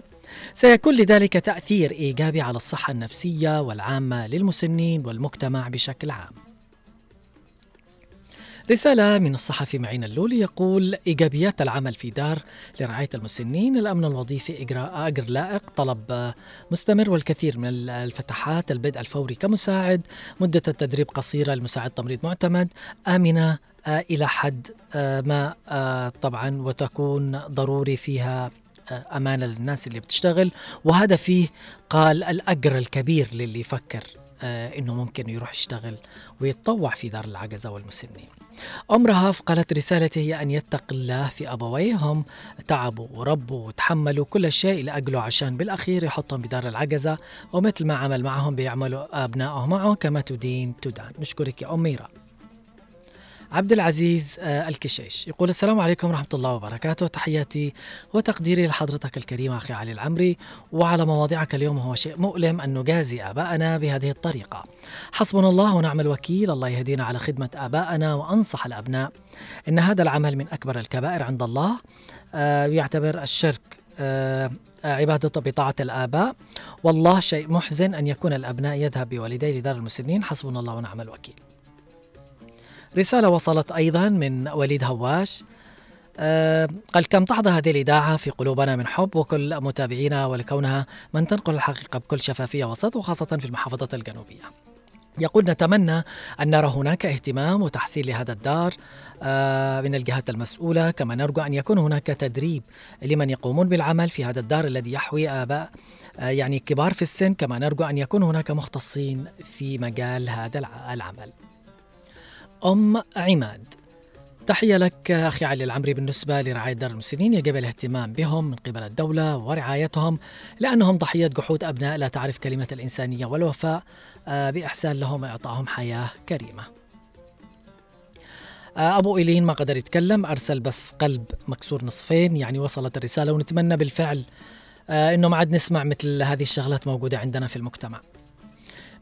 سيكون لذلك تأثير إيجابي على الصحة النفسية والعامة للمسنين والمجتمع بشكل عام. رسالة من الصحفي معين اللولي يقول إيجابيات العمل في دار لرعاية المسنين الأمن الوظيفي إجراء أجر لائق طلب مستمر والكثير من الفتحات البدء الفوري كمساعد مدة التدريب قصيرة المساعد تمريض معتمد آمنة آه، إلى حد آه، ما آه، طبعا وتكون ضروري فيها أمانة للناس اللي بتشتغل وهذا فيه قال الأجر الكبير للي يفكر إنه ممكن يروح يشتغل ويتطوع في دار العجزة والمسنين. ام رهف قالت رسالتي هي أن يتق الله في أبويهم تعبوا وربوا وتحملوا كل شيء لأجله عشان بالأخير يحطهم بدار العجزة ومثل ما عمل معهم بيعملوا ابنائه معه كما تدين تدان. نشكرك يا ام ميرا. عبد العزيز آه، الكشيش. يقول السلام عليكم ورحمة الله وبركاته. تحياتي وتقديري لحضرتك الكريم أخي علي العمري. وعلى مواضيعك اليوم هو شيء مؤلم أن نجازي آباءنا بهذه الطريقة. حسبنا الله ونعم الوكيل. الله يهدينا على خدمة آبائنا وأنصح الأبناء. إن هذا العمل من أكبر الكبائر عند الله. آه، يعتبر الشرك آه، عبادة بطاعة الآباء. والله شيء محزن أن يكون الأبناء يذهب بوالديه لدار المسنين. حسبنا الله ونعم الوكيل. رسالة وصلت أيضا من وليد هواش. آه، قال كم تحظى هذه الإذاعة في قلوبنا من حب وكل متابعينا ولكونها من تنقل الحقيقة بكل شفافية وصدق وخاصة في المحافظة الجنوبية. يقول نتمنى أن نرى هناك اهتمام وتحسين لهذا الدار آه، من الجهات المسؤولة. كما نرجو أن يكون هناك تدريب لمن يقومون بالعمل في هذا الدار الذي يحوي آباء آه، يعني كبار في السن. كما نرجو أن يكون هناك مختصين في مجال هذا الع- العمل. أم عماد. تحية لك أخي علي العمري بالنسبة لرعاية دار المسنين يجب الاهتمام بهم من قبل الدولة ورعايتهم لأنهم ضحية جحود أبناء لا تعرف كلمة الإنسانية والوفاء آه، بإحسان لهم وإعطائهم حياة كريمة. آه، أبو إيلين ما قدر يتكلم أرسل بس قلب مكسور نصفين يعني وصلت الرسالة ونتمنى بالفعل آه، إنه ما عاد نسمع مثل هذه الشغلات موجودة عندنا في المجتمع.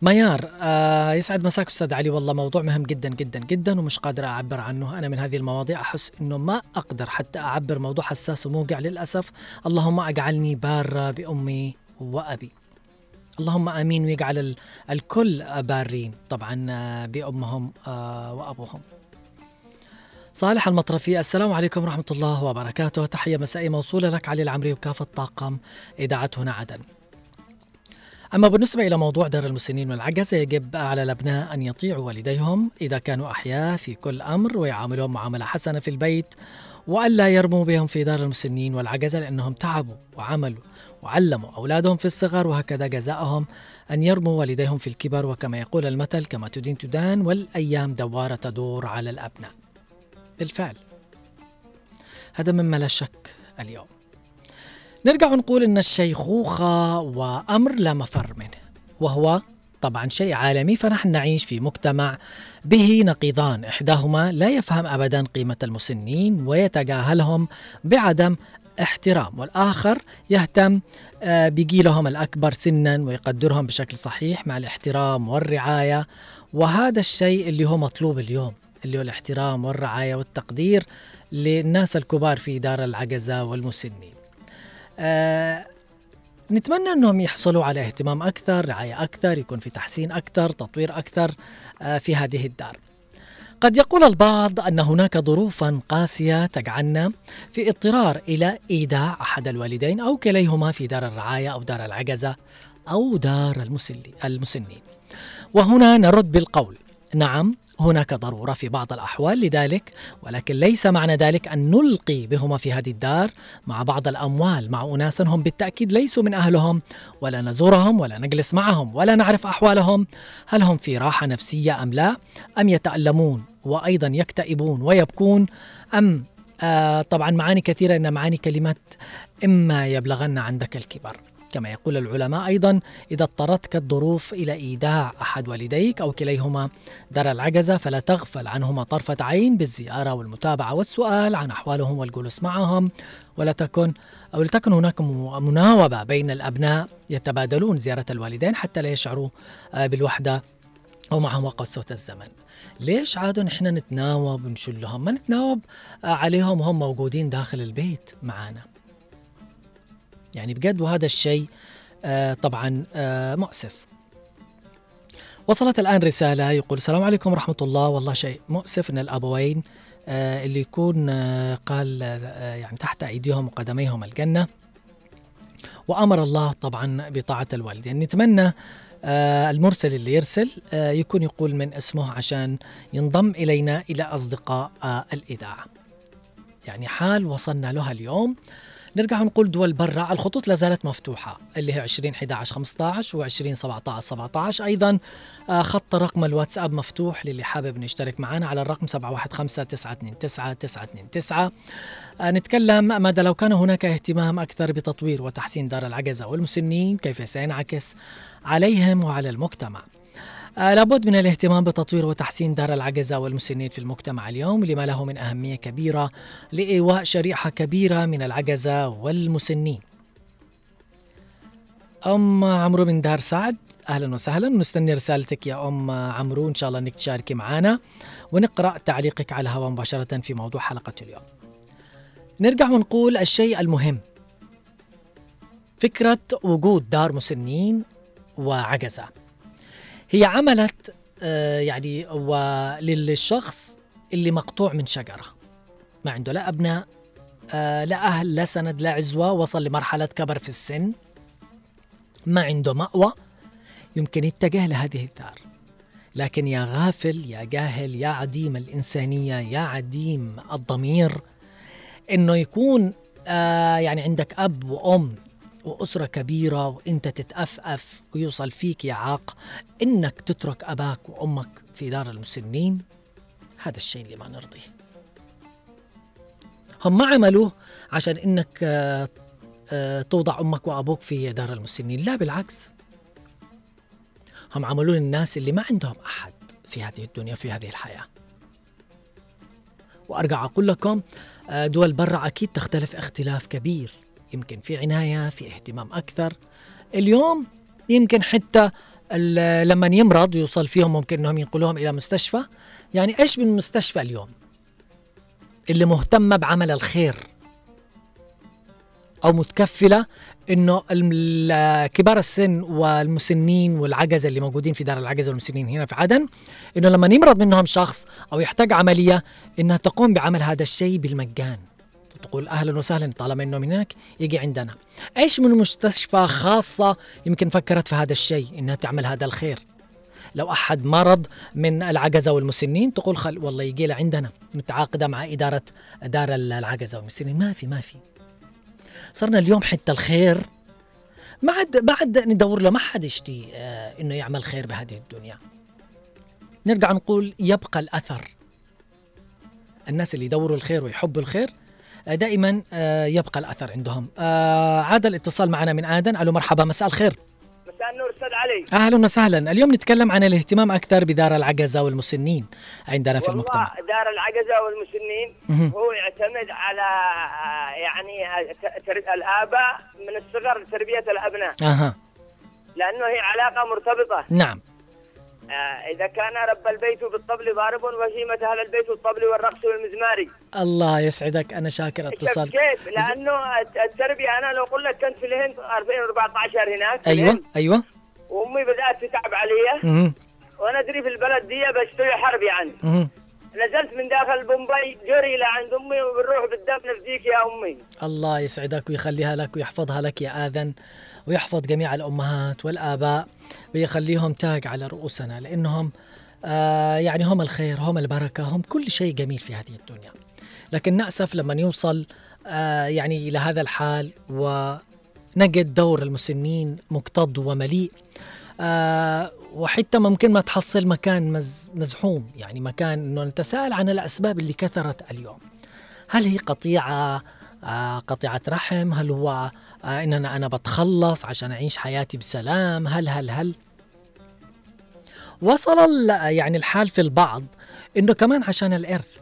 ميار آه يسعد مساك أستاذ علي. والله موضوع مهم جدا جدا جدا ومش قادر أعبر عنه. أنا من هذه المواضيع أحس إنه ما أقدر حتى أعبر. موضوع حساس وموقع للأسف. اللهم اجعلني بارة بأمي وأبي. اللهم آمين ويجعل ال- الكل بارين طبعا آه، بأمهم آه، وأبوهم. صالح المطرفي السلام عليكم ورحمة الله وبركاته. تحية مسائية موصولة لك علي العمري وكافة طاقم إذاعة هنا عدن. أما بالنسبة إلى موضوع دار المسنين والعجزة يجب على الأبناء أن يطيعوا والديهم إذا كانوا أحياء في كل أمر ويعاملون معاملة حسنة في البيت وألا يرموا بهم في دار المسنين والعجزة لأنهم تعبوا وعملوا وعلموا أولادهم في الصغر وهكذا جزاءهم أن يرموا والديهم في الكبر. وكما يقول المثل كما تدين تدان والأيام دوارة تدور على الأبناء. بالفعل. هذا مما لا شك اليوم. نرجع ونقول إن الشيخوخة وأمر لا مفر منه وهو طبعا شيء عالمي فنحن نعيش في مجتمع به نقيضان إحداهما لا يفهم ابدا قيمة المسنين ويتجاهلهم بعدم احترام والآخر يهتم آه، بجيلهم الأكبر سنا ويقدرهم بشكل صحيح مع الاحترام والرعاية وهذا الشيء اللي هو مطلوب اليوم اللي هو الاحترام والرعاية والتقدير للناس الكبار في دار العجزة والمسنين. آه، نتمنى أنهم يحصلوا على اهتمام أكثر، رعاية أكثر، يكون في تحسين أكثر، تطوير أكثر آه، في هذه الدار. قد يقول البعض أن هناك ظروفا قاسية تجعلنا في اضطرار إلى إيداع أحد الوالدين أو كليهما في دار الرعاية أو دار العجزة أو دار المسنين. وهنا نرد بالقول نعم هناك ضرورة في بعض الأحوال لذلك ولكن ليس معنى ذلك أن نلقي بهما في هذه الدار. مع بعض الأموال مع اناس هم بالتأكيد ليسوا من أهلهم. ولا نزورهم ولا نجلس معهم ولا نعرف أحوالهم. هل هم في راحة نفسية أم لا؟ أم يتألمون وأيضا يكتئبون ويبكون؟ أم آه طبعا معاني كثيرة إن معاني كلمه إما يبلغن عندك الكبر. كما يقول العلماء أيضا إذا اضطرتك الظروف إلى إيداع أحد والديك أو كليهما دار العجزة فلا تغفل عنهما طرفة عين بالزيارة والمتابعة والسؤال عن أحوالهم والجلوس معهم ولا تكن أو لتكن هناك م- مناوبة بين الأبناء يتبادلون زيارة الوالدين حتى لا يشعروا آه، بالوحدة أو معهم وقت صوت الزمن. ليش عادوا نحن نتناوب ونشلهم؟ ما نتناوب آه، عليهم وهم موجودين داخل البيت معنا. يعني بجد وهذا الشيء آه، طبعا آه، مؤسف. وصلت الآن رسالة يقول السلام عليكم ورحمة الله. والله شيء مؤسف أن الأبوين آه، اللي يكون قال يعني تحت أيديهم وقدميهم الجنة. وأمر الله طبعا بطاعة الوالدين نتمنى آه، المرسل اللي يرسل يكون يقول من اسمه عشان ينضم إلينا إلى أصدقاء الإذاعة. يعني حال وصلنا لها اليوم. نرجع نقول دول برا الخطوط لا زالت مفتوحة اللي هي 20 11 15 و 20 17 17 أيضا آه، خط رقم الواتساب مفتوح للي حابب يشترك معنا على الرقم 715 929 929 آه، نتكلم ماذا لو كان هناك اهتمام أكثر بتطوير وتحسين دار العجزة والمسنين؟ كيف سينعكس عليهم وعلى المجتمع؟ لابد من الاهتمام بتطوير وتحسين دار العجزة والمسنين في المجتمع اليوم لما له من أهمية كبيرة لإيواء شريحة كبيرة من العجزة والمسنين. أم عمرو من دار سعد أهلا وسهلا. نستني رسالتك يا أم عمرو إن شاء الله أنك تشاركي معنا ونقرأ تعليقك على الهواء مباشرة في موضوع حلقة اليوم. نرجع ونقول الشيء المهم. فكرة وجود دار مسنين وعجزة. هي عملت آه، يعني وللشخص اللي مقطوع من شجرة. ما عنده لا أبناء آه، لا أهل لا سند لا عزوة وصل لمرحلة كبر في السن. ما عنده مأوى. يمكن يتجه لهذه الدار لكن يا غافل يا جاهل يا عديم الإنسانية يا عديم الضمير إنه يكون آه يعني عندك أب وأم وأسرة كبيرة وأنت تتأفأف ويوصل فيك عاق إنك تترك أباك وأمك في دار المسنين. هذا الشيء اللي ما نرضيه. هم ما عملوه عشان إنك آه، آه، توضع أمك وأبوك في دار المسنين. لا بالعكس. هم عملوه للناس اللي ما عندهم أحد في هذه الدنيا في هذه الحياة. وأرجع أقول لكم آه، دول برا أكيد تختلف اختلاف كبير. يمكن في عناية في اهتمام أكثر. اليوم يمكن حتى لما يمرض يوصل فيهم ممكن إنهم ينقلوهم إلى مستشفى. يعني إيش من مستشفى اليوم؟ اللي مهتمة بعمل الخير. أو متكفلة إنه كبار السن والمسنين والعجزه اللي موجودين في دار العجزه والمسنين هنا في عدن إنه لما يمرض منهم شخص أو يحتاج عملية إنها تقوم بعمل هذا الشيء بالمجان. تقول أهلا وسهلا طالما إنه من هناك يجي عندنا. إيش من مستشفى خاصة يمكن فكرت في هذا الشيء إنها تعمل هذا الخير؟ لو أحد مرض من العجزة والمسنين تقول خل والله يجي عندنا متعاقدة مع اداره دار العجزة والمسنين. ما في ما في. صرنا اليوم حتى الخير. ما عاد ما عاد ندور له ما حد يشتي آه إنه يعمل خير بهذه الدنيا. نرجع نقول يبقى الأثر. الناس اللي يدوروا الخير ويحبوا الخير دائما آه، يبقى الأثر عندهم. آه، عاد الاتصال معنا من آدن. ألو مرحبا مساء الخير. مساء النور أستاذ علي. أهلا وسهلا. اليوم نتكلم عن الاهتمام أكثر بدار العجزة والمسنين عندنا في المجتمع دار العجزة والمسنين. هو يعتمد على آه، يعني الآباء من الصغر لتربيه الأبناء. أها. لأنه هي علاقة مرتبطة. نعم. آه، إذا كان رب البيت بالطبل ضارب وهيمة أهل البيت والطبل والرقص والمزمار الله يسعدك أنا شاكر اتصال. كيف؟ لأنه الت- التربية أنا لو لك كنت في الهند 2014 هناك في الهند، أيوه. وأمي بدأت تتعب علي. مهم. وأنا أدري في البلد دي بشتري حرب يعني. نزلت من داخل بومباي جري لعند أمي وبنروح بالدم نفديك يا أمي. الله يسعدك ويخليها لك ويحفظها لك يا آذن. ويحفظ جميع الأمهات والآباء ويخليهم تاج على رؤوسنا لأنهم آه يعني هم الخير هم البركة هم كل شيء جميل في هذه الدنيا. لكن نأسف لما يوصل آه يعني إلى هذا الحال ونجد دور المسنين مكتظ ومليء آه وحتى ممكن ما تحصل مكان مز مزحوم يعني مكان إنه نتساءل عن الأسباب اللي كثرت اليوم. هل هي قطيعة آه قطيعة رحم؟ هل هو آه اننا أنا بتخلص عشان أعيش حياتي بسلام. هل هل هل؟ وصل يعني الحال في البعض إنه كمان عشان الإرث.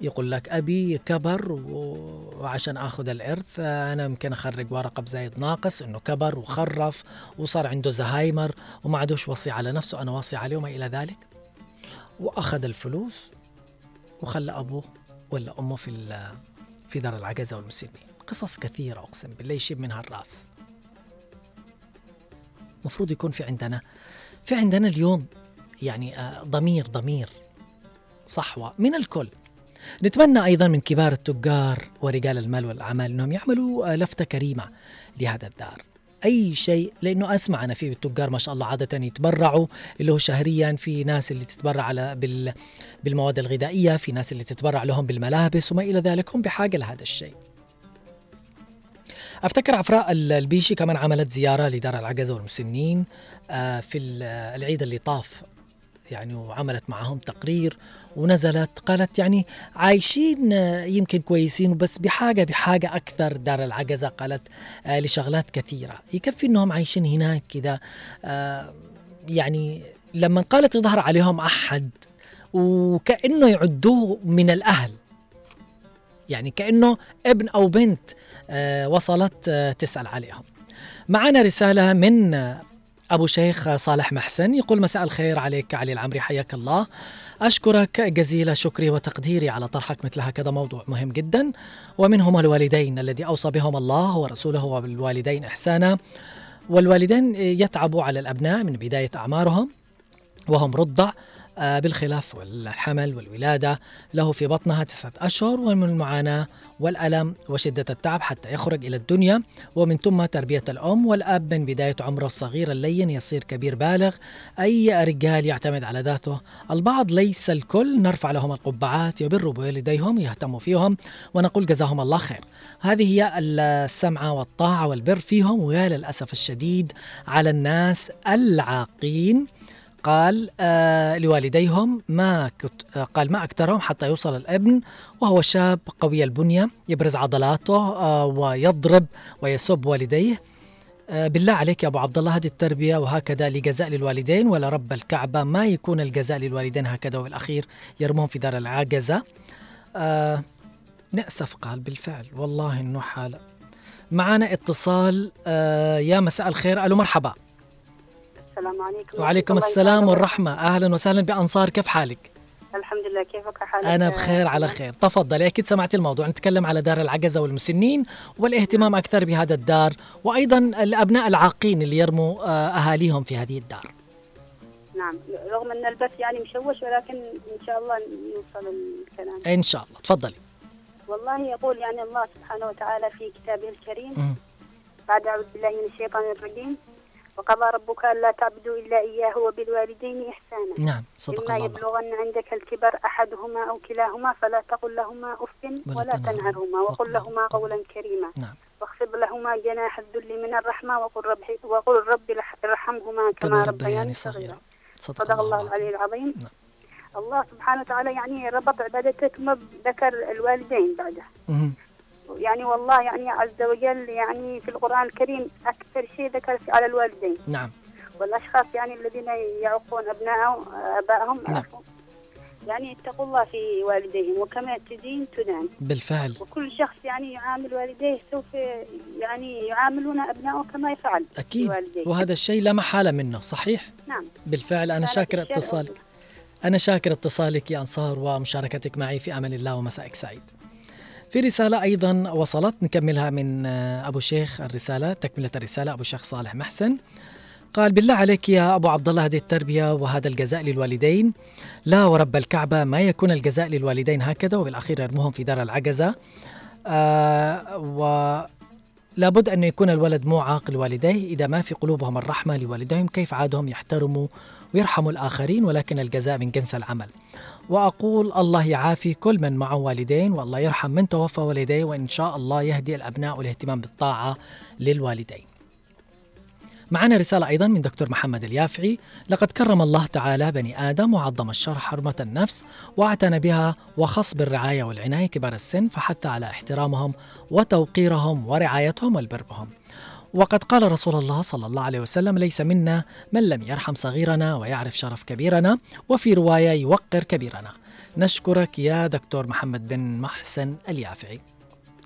يقول لك أبي كبر وعشان آخذ الإرث آه، أنا يمكن أخرج ورقة بزايد ناقص إنه كبر وخرف وصار عنده زهايمر وما عادوش وصي على نفسه أنا وصي عليه وما إلى ذلك. وأخذ الفلوس وخلى أبوه ولا أمه في في دار العجزة والمسنين. قصص كثيرة أقسم بالله يشيب منها الرأس. المفروض يكون في عندنا في عندنا اليوم يعني آه، ضمير ضمير صحوة من الكل. نتمنى أيضا من كبار التجار ورجال المال والأعمال أنهم يعملوا لفته كريمة لهذا الدار. أي شيء لأنه أسمع أنا في التجار ما شاء الله عادة يتبرعوا اللي هو شهريا في ناس اللي تتبرع على بال بالمواد الغذائية في ناس اللي تتبرع لهم بالملابس وما إلى ذلك هم بحاجة لهذا الشيء. أفتكر عفراء ال- البيشي كمان عملت زيارة لدار العجزه والمسنين آه، في ال- العيد اللي طاف يعني وعملت معهم تقرير ونزلت قالت يعني عايشين آه، يمكن كويسين بس بحاجة بحاجة أكثر دار العجزة قالت آه، لشغلات كثيرة. يكفي أنهم عايشين هناك كذا يعني لما قالت يظهر عليهم أحد وكأنه يعدوه من الأهل يعني كأنه ابن أو بنت وصلت آه، تسأل عليهم معنا رسالة من آه، أبو شيخ صالح محسن يقول مساء الخير عليك علي العمري حياك الله. أشكرك جزيل شكري وتقديري على طرحك مثل هكذا موضوع مهم جدا. ومنهم الوالدين الذي أوصى بهم الله ورسوله وبالوالدين إحسانا. والوالدين يتعبوا على الأبناء من بداية أعمارهم وهم رضع. آه، بالخلاف والحمل والولادة له في بطنها تسعة أشهر ومن المعاناة والألم وشدة التعب حتى يخرج إلى الدنيا. ومن ثم تربية الأم والأب من بداية عمره الصغير اللين يصير كبير بالغ. أي رجال يعتمد على ذاته؟ البعض ليس الكل. نرفع لهم القبعات يبروا بوالديهم يهتموا فيهم ونقول جزاهم الله خير. هذه هي السمعة والطاعة والبر فيها ويا للأسف الشديد على الناس العاقين. قال آه لوالديهم ما كت آه قال ما أكثرهم حتى يوصل الابن وهو شاب قوي البنية يبرز عضلاته آه ويضرب ويسب والديه. آه بالله عليك يا أبو عبد الله هذه التربية وهكذا لجزاء للوالدين ولا رب الكعبة ما يكون الجزاء للوالدين هكذا وبالأخير يرمون في دار العجزة آه نأسف قال بالفعل والله إنه حالة معنا اتصال آه يا مساء الخير ألو مرحبا. السلام عليكم. وعليكم السلام. والرحمة. أهلا وسهلا بأنصار كيف حالك؟ الحمد لله كيفك حالك أنا بخير على خير. تفضلي أكيد سمعت الموضوع. نتكلم على دار العجزة والمسنين والإهتمام أكثر بهذا الدار وأيضا الأبناء العاقين اللي يرموا آه، أهاليهم في هذه الدار. نعم. رغم أن البث يعني مشوش ولكن إن شاء الله يوصل الكلام. إن شاء الله. تفضلي. والله يقول يعني الله سبحانه وتعالى في كتابه الكريم مم. بعد أعوذ بالله من الشيطان الرجيم. وقضى ربك ألا تعبدوا إلا إياه وبالوالدين إحسانا. نعم صدق إما الله. يبلغن عندك الكبر أحدهما أو كلاهما فلا تقل لهما أف ولا تنهرهما. وقل لهما قولا كريما. نعم. واخفض لهما جناح الذل من الرحمة وقل رب وقل رب ارحمهما كما كما ربياني صغيرا. صدق صدق الله الله العلي العظيم. نعم. الله سبحانه وتعالى يعني ربط عبادته ذكر الوالدين بعده. يعني والله يعني عز وجل يعني في القرآن الكريم أكثر شيء ذكر على الوالدين. نعم. والاشخاص يعني الذين يعقون ابنائهم آبائهم نعم. يعني اتقوا الله في والديهم وكما تدين تدان بالفعل. وكل شخص يعني يعامل والديه سوف يعني يعاملون أبنائه كما يفعل أكيد. بوالديه. وهذا الشيء لا محالة منه صحيح؟ نعم. بالفعل. أنا شاكر اتصالك. أنا شاكر اتصالك يا أنصار ومشاركتك معي في أمان الله ومسائك سعيد. في رسالة أيضا وصلت نكملها من آه، أبو شيخ الرسالة تكملة الرسالة أبو شيخ صالح محسن. قال بالله عليك يا أبو عبد الله هذه التربية وهذا الجزاء للوالدين. لا ورب الكعبة ما يكون الجزاء للوالدين هكذا. وبالأخير يرموهم في دار العجزة آه و لابد أن يكون الولد مو عاقل والديه إذا ما في قلوبهم الرحمة لوالديهم كيف عادهم يحترموا ويرحموا الآخرين ولكن الجزاء من جنس العمل. وأقول الله يعافي كل من معه والدين والله يرحم من توفى والديه وإن شاء الله يهدي الأبناء والاهتمام بالطاعة للوالدين. معنا رسالة أيضا من دكتور محمد اليافعي. لقد كرم الله تعالى بني آدم وعظم الشرع حرمة النفس واعتنى بها وخص بالرعاية والعناية كبار السن فحث على احترامهم وتوقيرهم ورعايتهم والبر بهم وقد قال رسول الله صلى الله عليه وسلم ليس منا من لم يرحم صغيرنا ويعرف شرف كبيرنا وفي رواية يوقر كبيرنا. نشكرك يا دكتور محمد بن محسن اليافعي.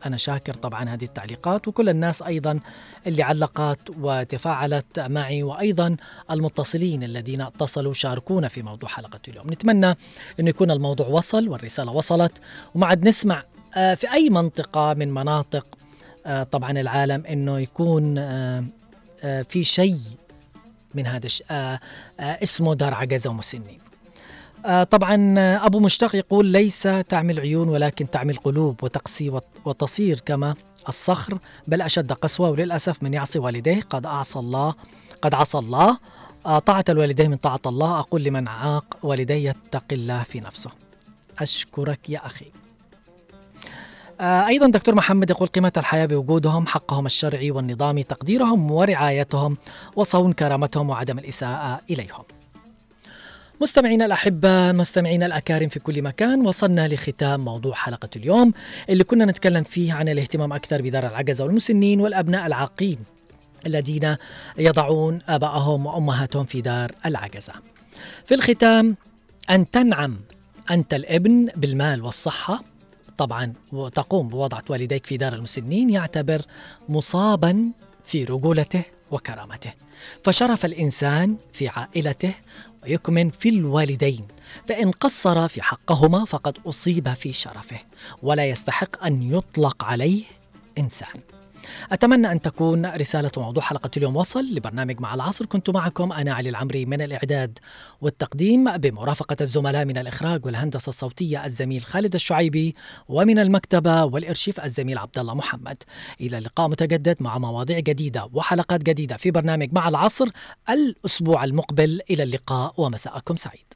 أنا شاكر طبعا هذه التعليقات وكل الناس أيضا اللي علقت وتفاعلت معي وأيضا المتصلين الذين اتصلوا شاركونا في موضوع حلقة اليوم. نتمنى أنه يكون الموضوع وصل والرسالة وصلت وما عاد نسمع آه، في أي منطقة من مناطق طبعا العالم أنه يكون آه، آه، في شيء من هذا الش- آه، آه، اسمه دار عجزة ومسنين. آه، طبعا آه، أبو مشتاق يقول ليس تعمل عيون ولكن تعمل قلوب وتقسي وت- وتصير كما الصخر بل أشد قسوة وللأسف من يعصي والديه. قد أعصى الله قد عصى الله. آه، طاعة الوالدين من طاعة الله. أقول لمن عاق والديه يتق الله في نفسه. أشكرك يا أخي. آه، أيضا دكتور محمد يقول قيمة الحياة بوجودهم حقهم الشرعي والنظامي تقديرهم ورعايتهم وصون كرامتهم وعدم الإساءة إليهم. مستمعينا الأحبة مستمعينا الأكارم في كل مكان وصلنا لختام موضوع حلقة اليوم اللي كنا نتكلم فيه عن الاهتمام أكثر بدار العجزة والمسنين والأبناء العاقين الذين يضعون آبائهم وأمهاتهم في دار العجزة. في الختام أن تنعم أنت الابن بالمال والصحة طبعا وتقوم بوضع والديك في دار المسنين يعتبر مصابا في رجولته وكرامته. فشرف الإنسان في عائلته ويكمن في الوالدين فإن قصر في حقهما فقد أصيب في شرفه ولا يستحق أن يطلق عليه إنسان. أتمنى أن تكون رسالة موضوع حلقة اليوم وصل لبرنامج مع العصر. كنت معكم أنا علي العمري من الإعداد والتقديم بمرافقة الزملاء من الإخراج والهندسة الصوتية الزميل خالد الشعيبي ومن المكتبة والإرشيف الزميل عبد الله محمد. إلى اللقاء متجدد مع مواضيع جديدة وحلقات جديدة في برنامج مع العصر الأسبوع المقبل. إلى اللقاء ومساءكم سعيد.